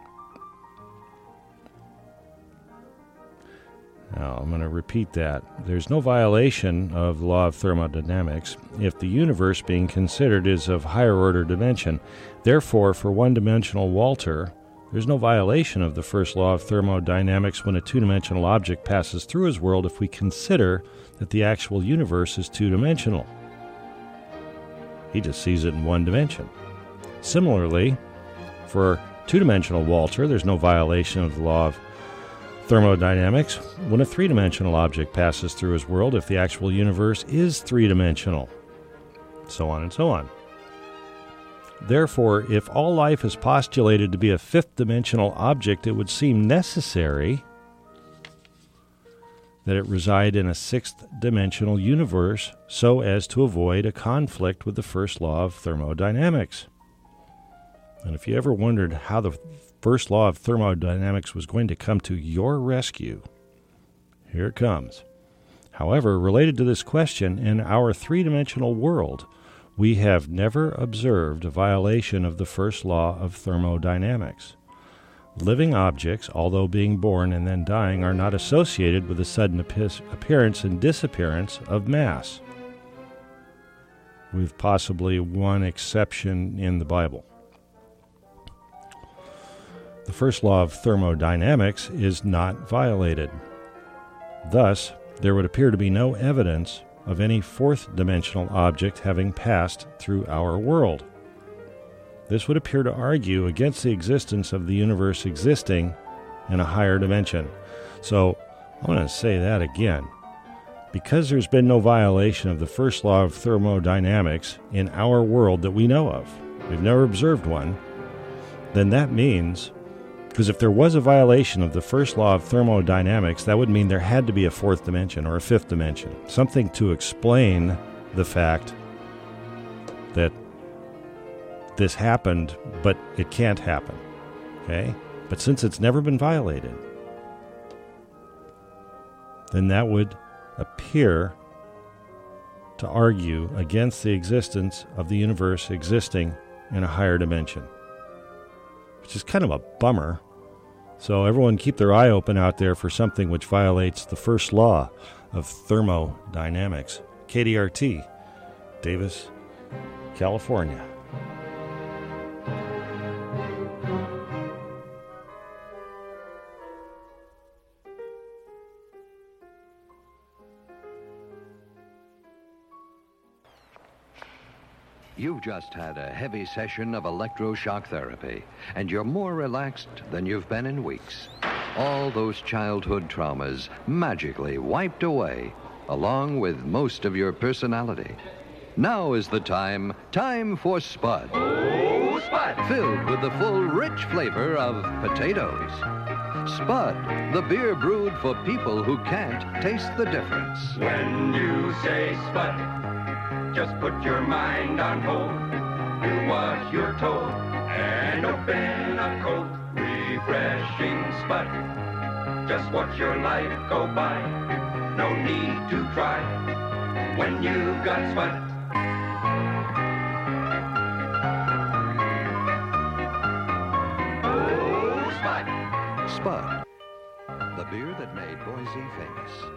Now, I'm going to repeat that. There's no violation of the law of thermodynamics if the universe being considered is of higher order dimension. Therefore, for one dimensional Walter, there's no violation of the first law of thermodynamics when a two dimensional object passes through his world if we consider that the actual universe is two dimensional. He just sees it in one dimension. Similarly, for two dimensional Walter, there's no violation of the law of thermodynamics when a three dimensional object passes through his world if the actual universe is three dimensional. So on and so on. Therefore, if all life is postulated to be a fifth dimensional object, it would seem necessary that it reside in a sixth dimensional universe so as to avoid a conflict with the first law of thermodynamics. And if you ever wondered how the first law of thermodynamics was going to come to your rescue, here it comes. However, related to this question, in our three dimensional world, we have never observed a violation of the first law of thermodynamics. Living objects, although being born and then dying, are not associated with the sudden appearance and disappearance of mass, with possibly one exception in the Bible. The first law of thermodynamics is not violated. Thus, there would appear to be no evidence of any fourth dimensional object having passed through our world. This would appear to argue against the existence of the universe existing in a higher dimension. So, I want to say that again. Because there's been no violation of the first law of thermodynamics in our world that we know of, we've never observed one, then that means because if there was a violation of the first law of thermodynamics, that would mean there had to be a fourth dimension or a fifth dimension, something to explain the fact that this happened, but it can't happen. Okay? But since it's never been violated, then that would appear to argue against the existence of the universe existing in a higher dimension, which is kind of a bummer so everyone keep their eye open out there for something which violates the first law of thermodynamics. KDRT, Davis, California. You've just had a heavy session of electroshock therapy, and you're more relaxed than you've been in weeks. All those childhood traumas magically wiped away, along with most of your personality. Now is the time, time for Spud. Oh, Spud! Filled with the full, rich flavor of potatoes. Spud, the beer brewed for people who can't taste the difference. When you say Spud, just put your mind on hold. Do what you're told and open a cold, refreshing Spud. Just watch your life go by. No need to try when you've got Spud. Oh, Spud! Spud, the beer that made Boise famous.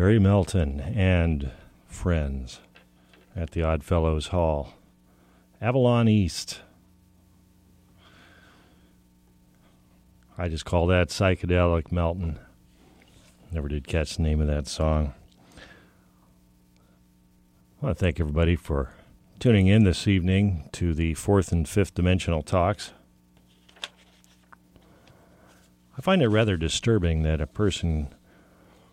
Barry Melton and friends at the Oddfellows Hall. Avalon East. I just call that psychedelic Melton. Never did catch the name of that song. I want to thank everybody for tuning in this evening to the fourth and fifth dimensional talks. I find it rather disturbing that a person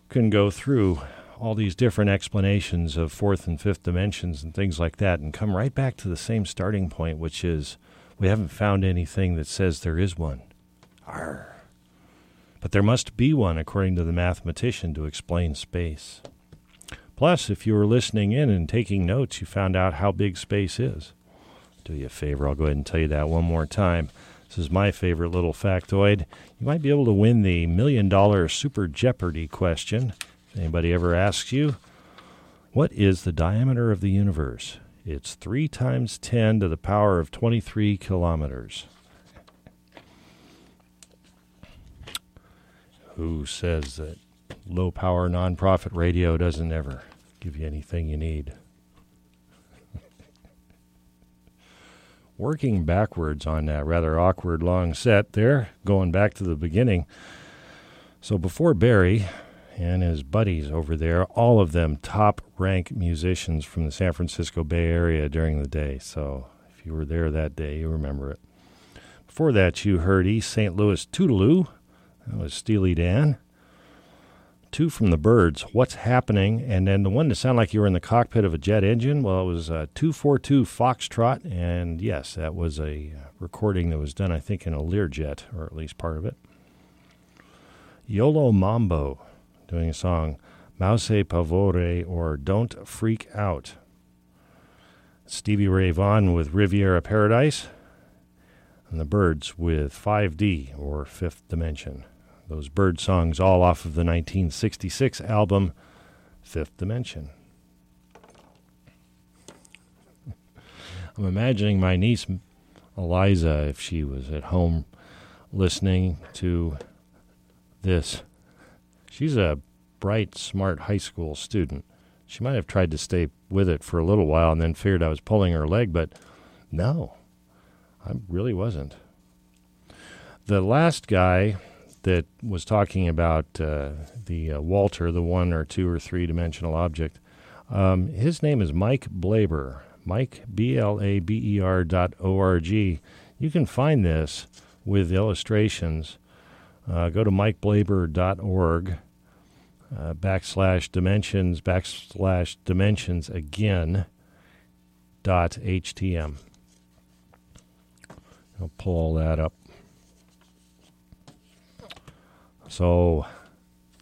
can go through all these different explanations of fourth and fifth dimensions and things like that and come right back to the same starting point, which is we haven't found anything that says there is one. Arr. But there must be one, according to the mathematician, to explain space. Plus, if you were listening in and taking notes, you found out how big space is. Do you a favor, I'll go ahead and tell you that one more time. This is my favorite little factoid. You might be able to win the million dollar Super Jeopardy question. If anybody ever asks you, what is the diameter of the universe? It's 3 times 10 to the power of 23 kilometers. Who says that low power nonprofit radio doesn't ever give you anything you need? Working backwards on that rather awkward long set there, going back to the beginning. So before Barry, and his buddies over there, all of them top rank musicians from the San Francisco Bay Area during the day. So if you were there that day, you remember it. Before that, you heard East St. Louis Toodle-Oo. That was Steely Dan. Two from the Byrds, What's Happening? And then the one that sounded like you were in the cockpit of a jet engine, well, it was uh, a 242 Foxtrot. And yes, that was a uh, recording that was done, I think, in a Learjet, or at least part of it. Yo-Lo Mambo doing a song, Mouse Pavore or Don't Freak Out. Stevie Ray Vaughan with Riviera Paradise, and the Byrds with 5D or Fifth Dimension. Those bird songs all off of the 1966 album Fifth Dimension. <laughs> I'm imagining my niece Eliza, if she was at home listening to this She's a bright, smart high school student. She might have tried to stay with it for a little while and then feared I was pulling her leg, but no, I really wasn't. The last guy that was talking about uh, the uh, Walter, the one or two or three dimensional object, um, his name is Mike Blaber. Mike, B L A B E R dot O R G. You can find this with illustrations. Uh, go to mikeblaber.org uh, backslash dimensions backslash dimensions again dot htm. I'll pull all that up. So,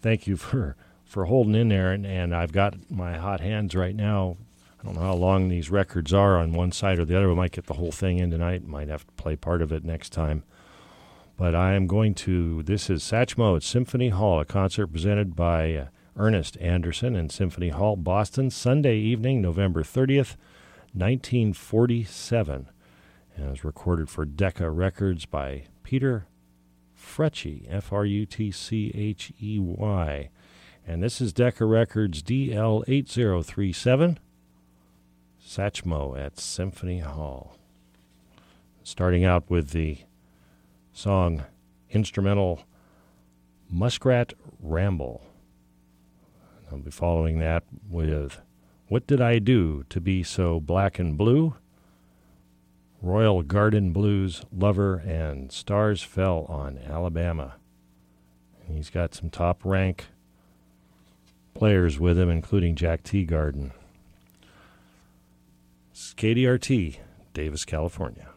thank you for for holding in there, and, and I've got my hot hands right now. I don't know how long these records are on one side or the other. We might get the whole thing in tonight. Might have to play part of it next time. But I am going to. This is Satchmo at Symphony Hall, a concert presented by uh, Ernest Anderson in Symphony Hall, Boston, Sunday evening, November 30th, 1947. And it was recorded for Decca Records by Peter Frutchey, F R U T C H E Y. And this is Decca Records DL8037, Satchmo at Symphony Hall. Starting out with the song instrumental Muskrat Ramble. I'll be following that with What Did I Do to Be So Black and Blue? Royal Garden Blues Lover and Stars Fell on Alabama. And he's got some top rank players with him, including Jack Teagarden. It's KDRT, Davis, California.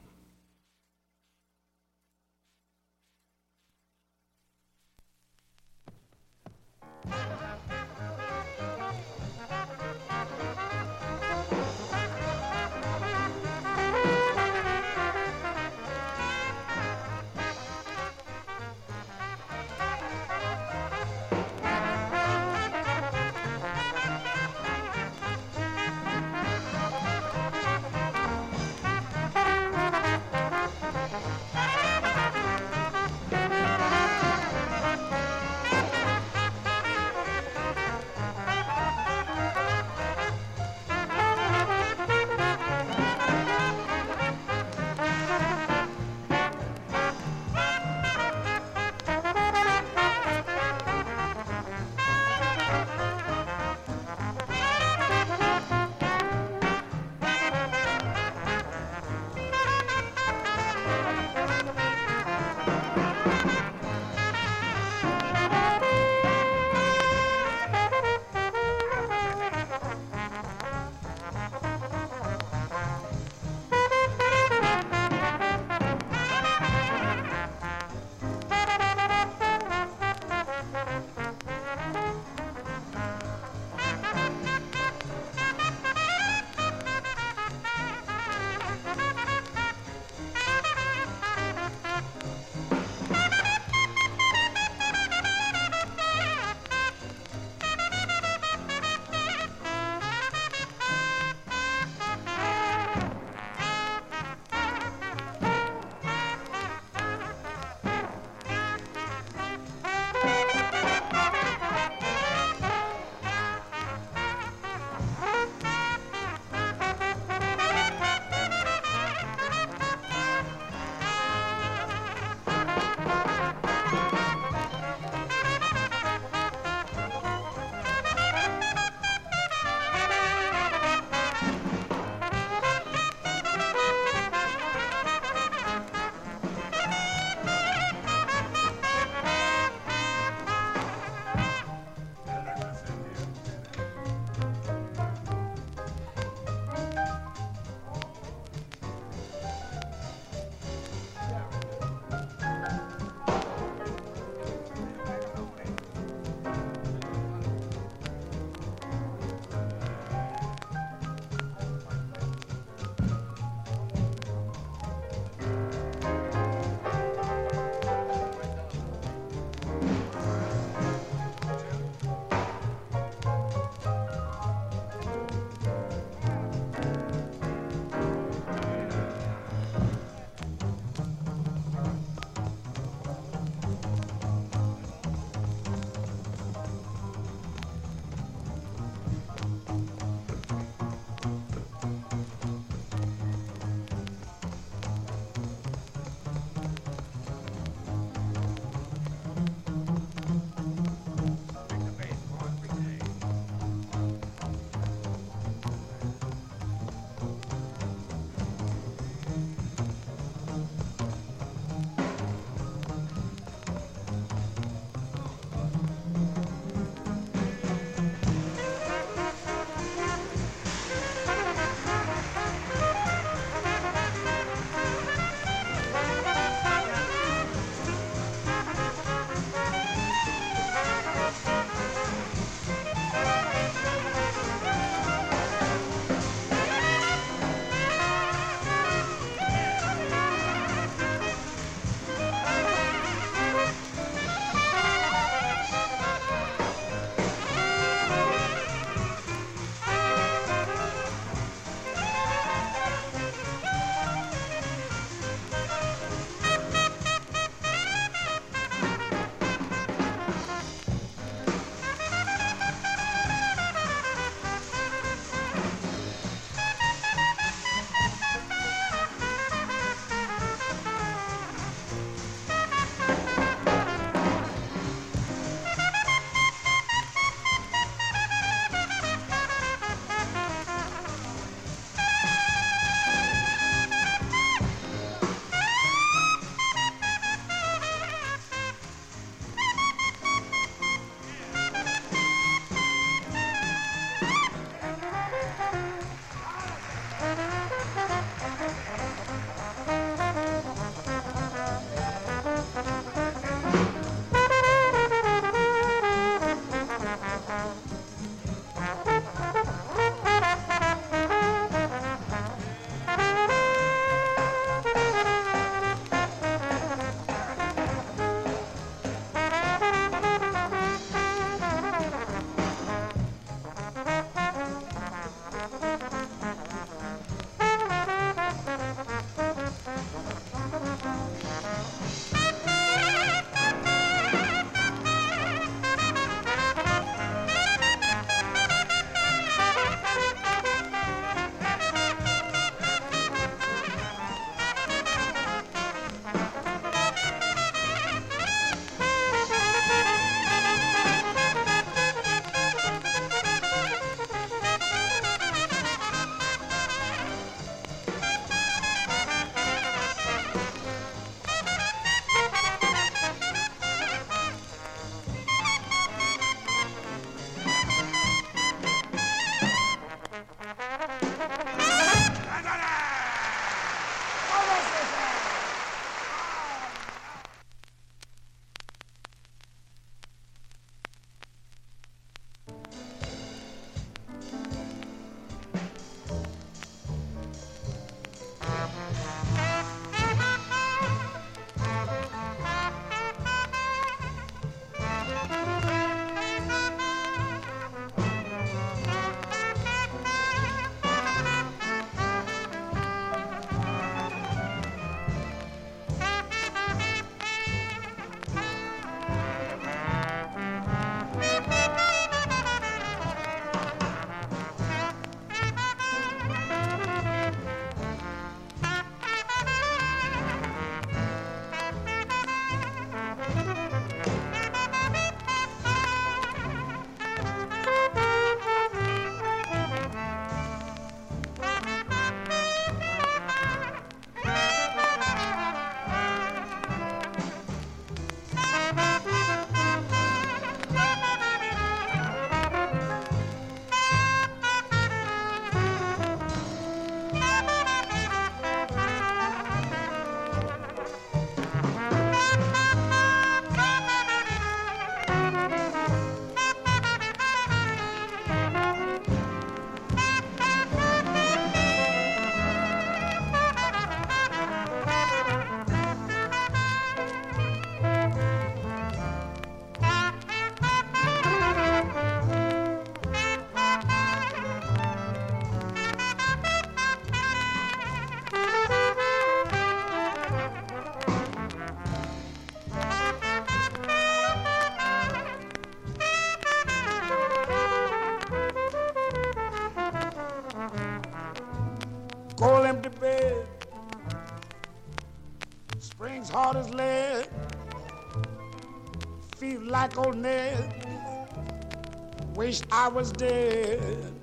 Wish I was dead.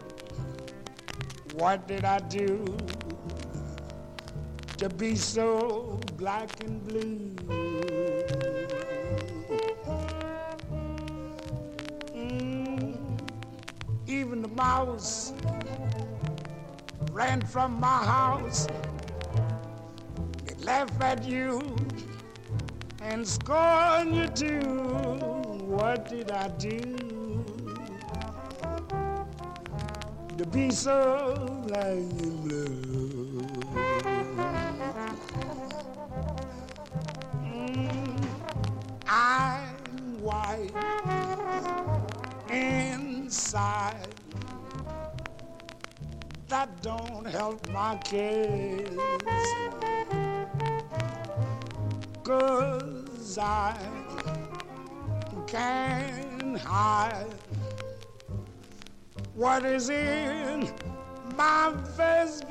What did I do to be so black and blue? Mm, even the mouse ran from my house. They laugh at you and scorn you too. What did I do so black and blue? Mm, I'm white inside. That don't help my case. Cause I can't hide what is in my face.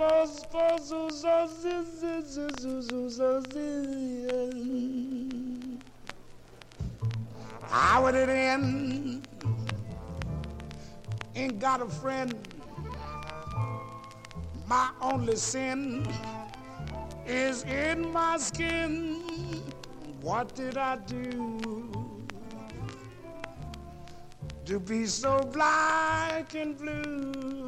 How would it end? Ain't got a friend. My only sin is in my skin. What did I do to be so black and blue?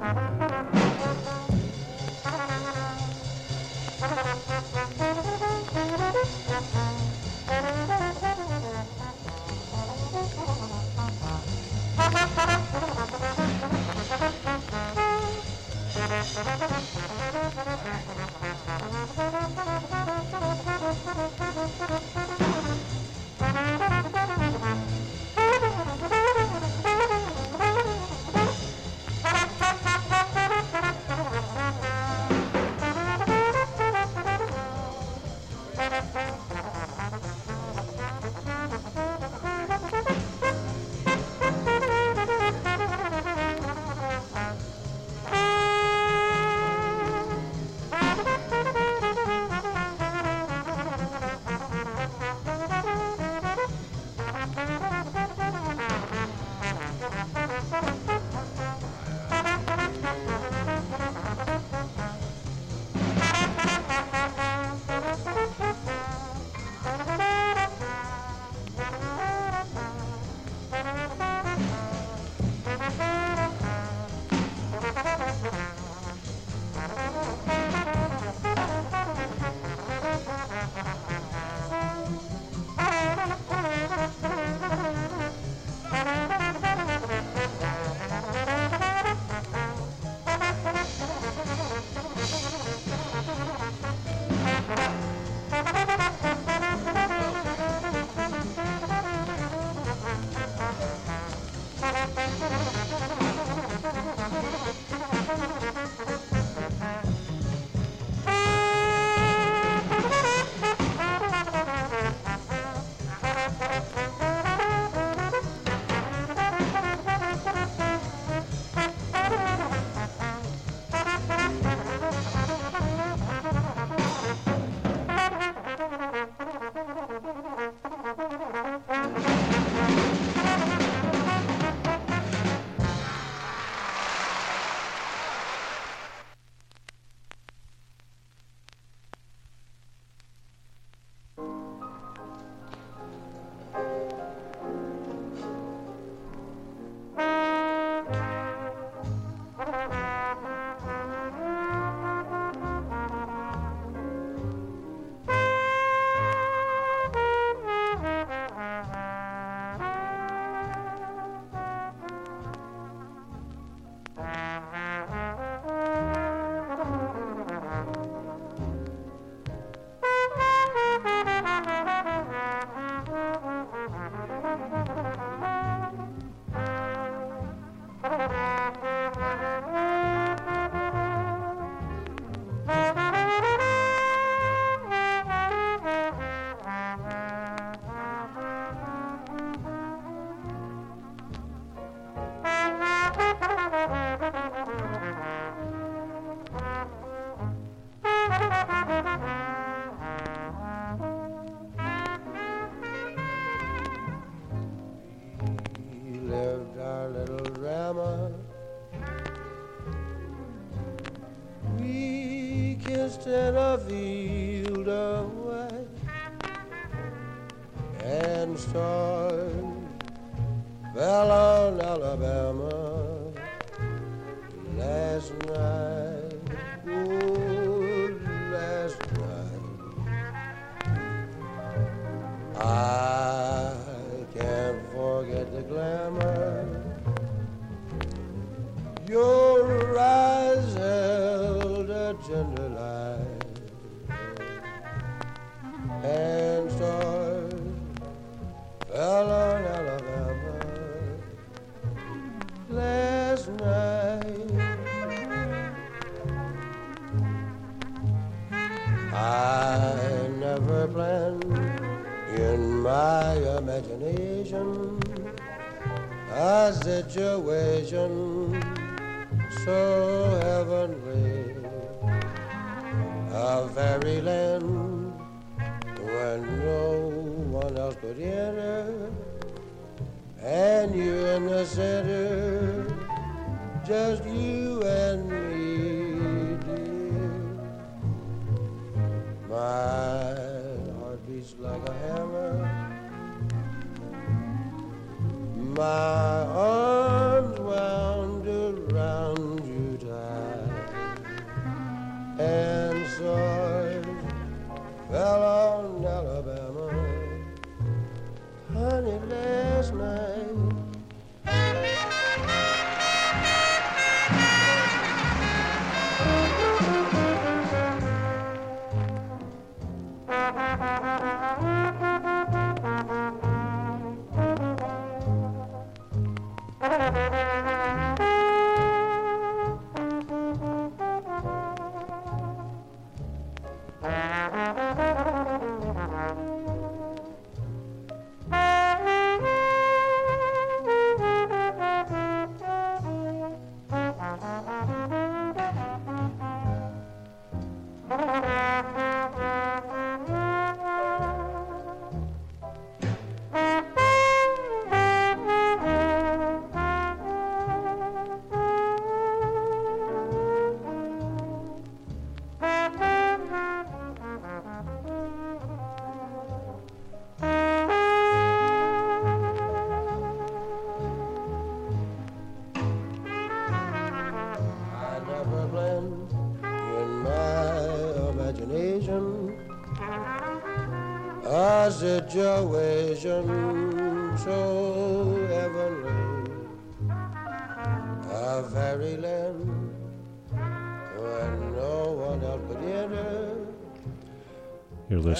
We Alabama last night. Imagination a situation so heavenly, a fairyland where no one else could enter, and you in the center, just My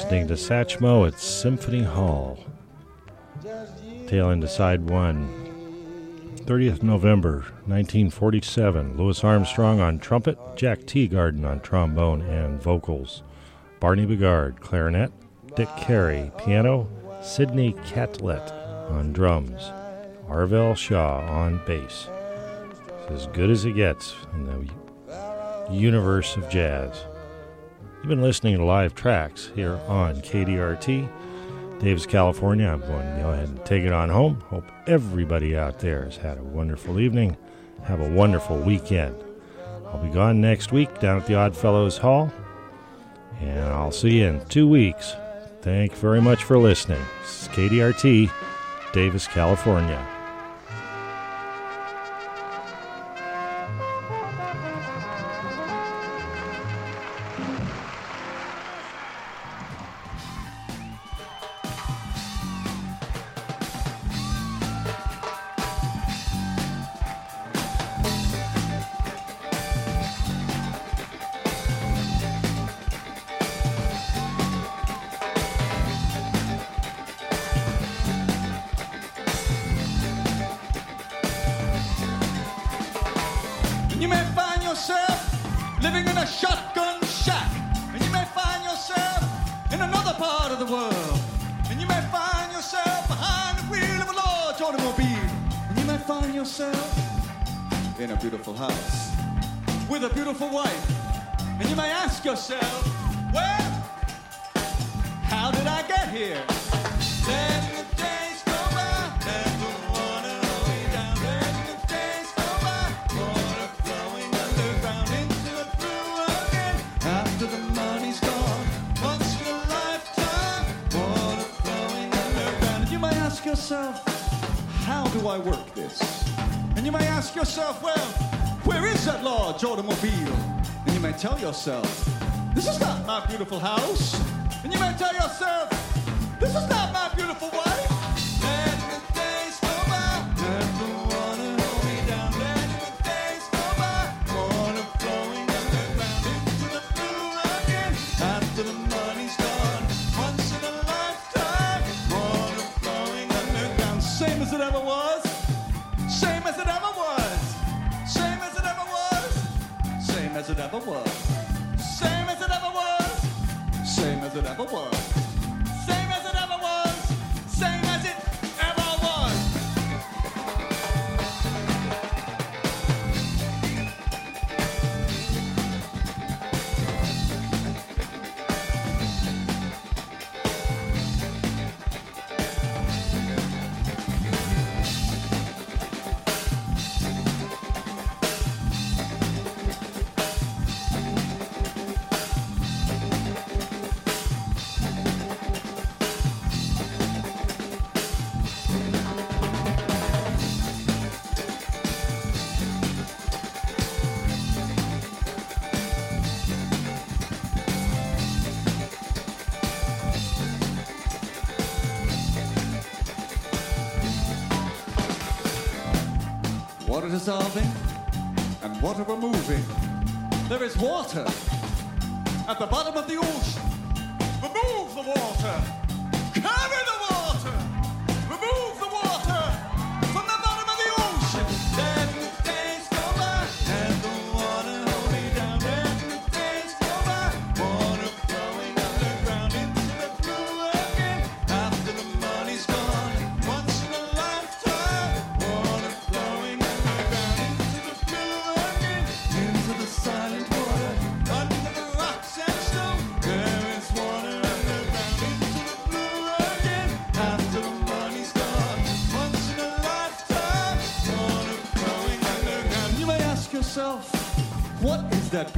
listening to Satchmo at Symphony Hall. Tail end of side one. 30th November 1947. Louis Armstrong on trumpet, Jack Teagarden on trombone and vocals, Barney Bigard clarinet, Dick Carey piano, Sidney Catlett on drums, Arvel Shaw on bass. It's as good as it gets in the universe of jazz. You've been listening to live tracks here on KDRT, Davis, California. I'm going to go ahead and take it on home. Hope everybody out there has had a wonderful evening. Have a wonderful weekend. I'll be gone next week down at the Odd Fellows Hall, and I'll see you in two weeks. Thank you very much for listening. This is KDRT, Davis, California.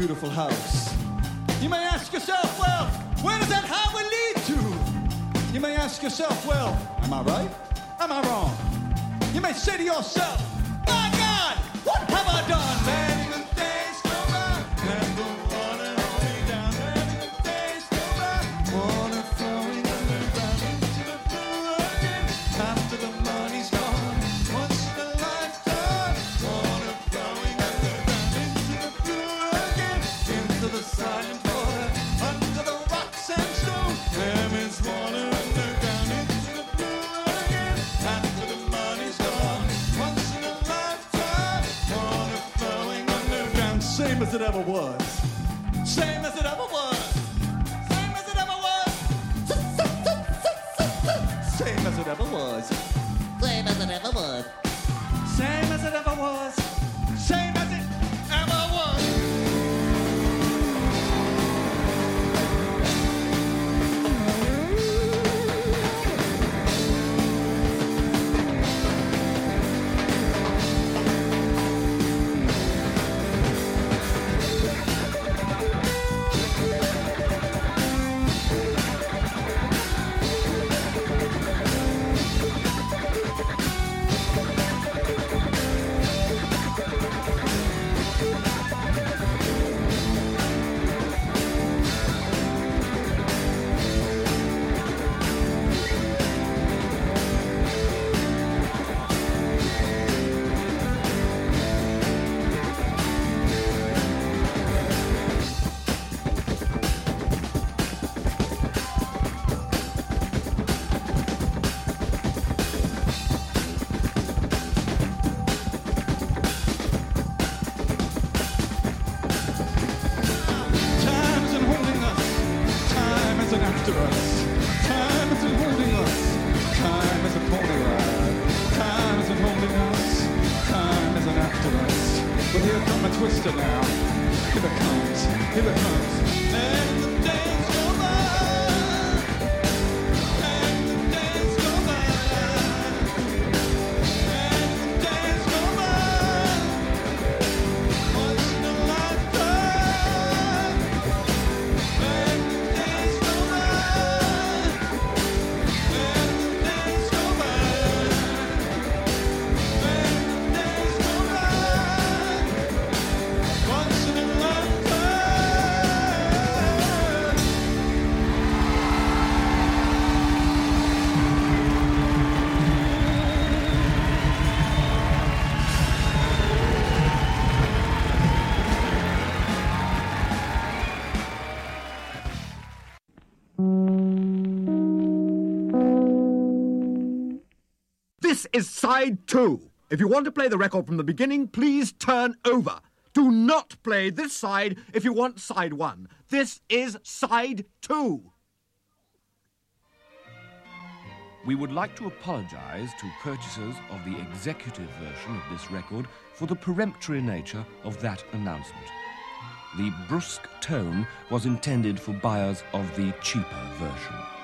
beautiful house. You may ask yourself, well, where does that highway lead to? You may ask yourself, well, am I right? Am I wrong? You may say to yourself, it ever was. Same as it ever was. Same as it ever was. Same as it ever was. Same as it ever was. This is side two. If you want to play the record from the beginning, please turn over. Do not play this side if you want side one. This is side two. We would like to apologize to purchasers of the executive version of this record for the peremptory nature of that announcement. The brusque tone was intended for buyers of the cheaper version.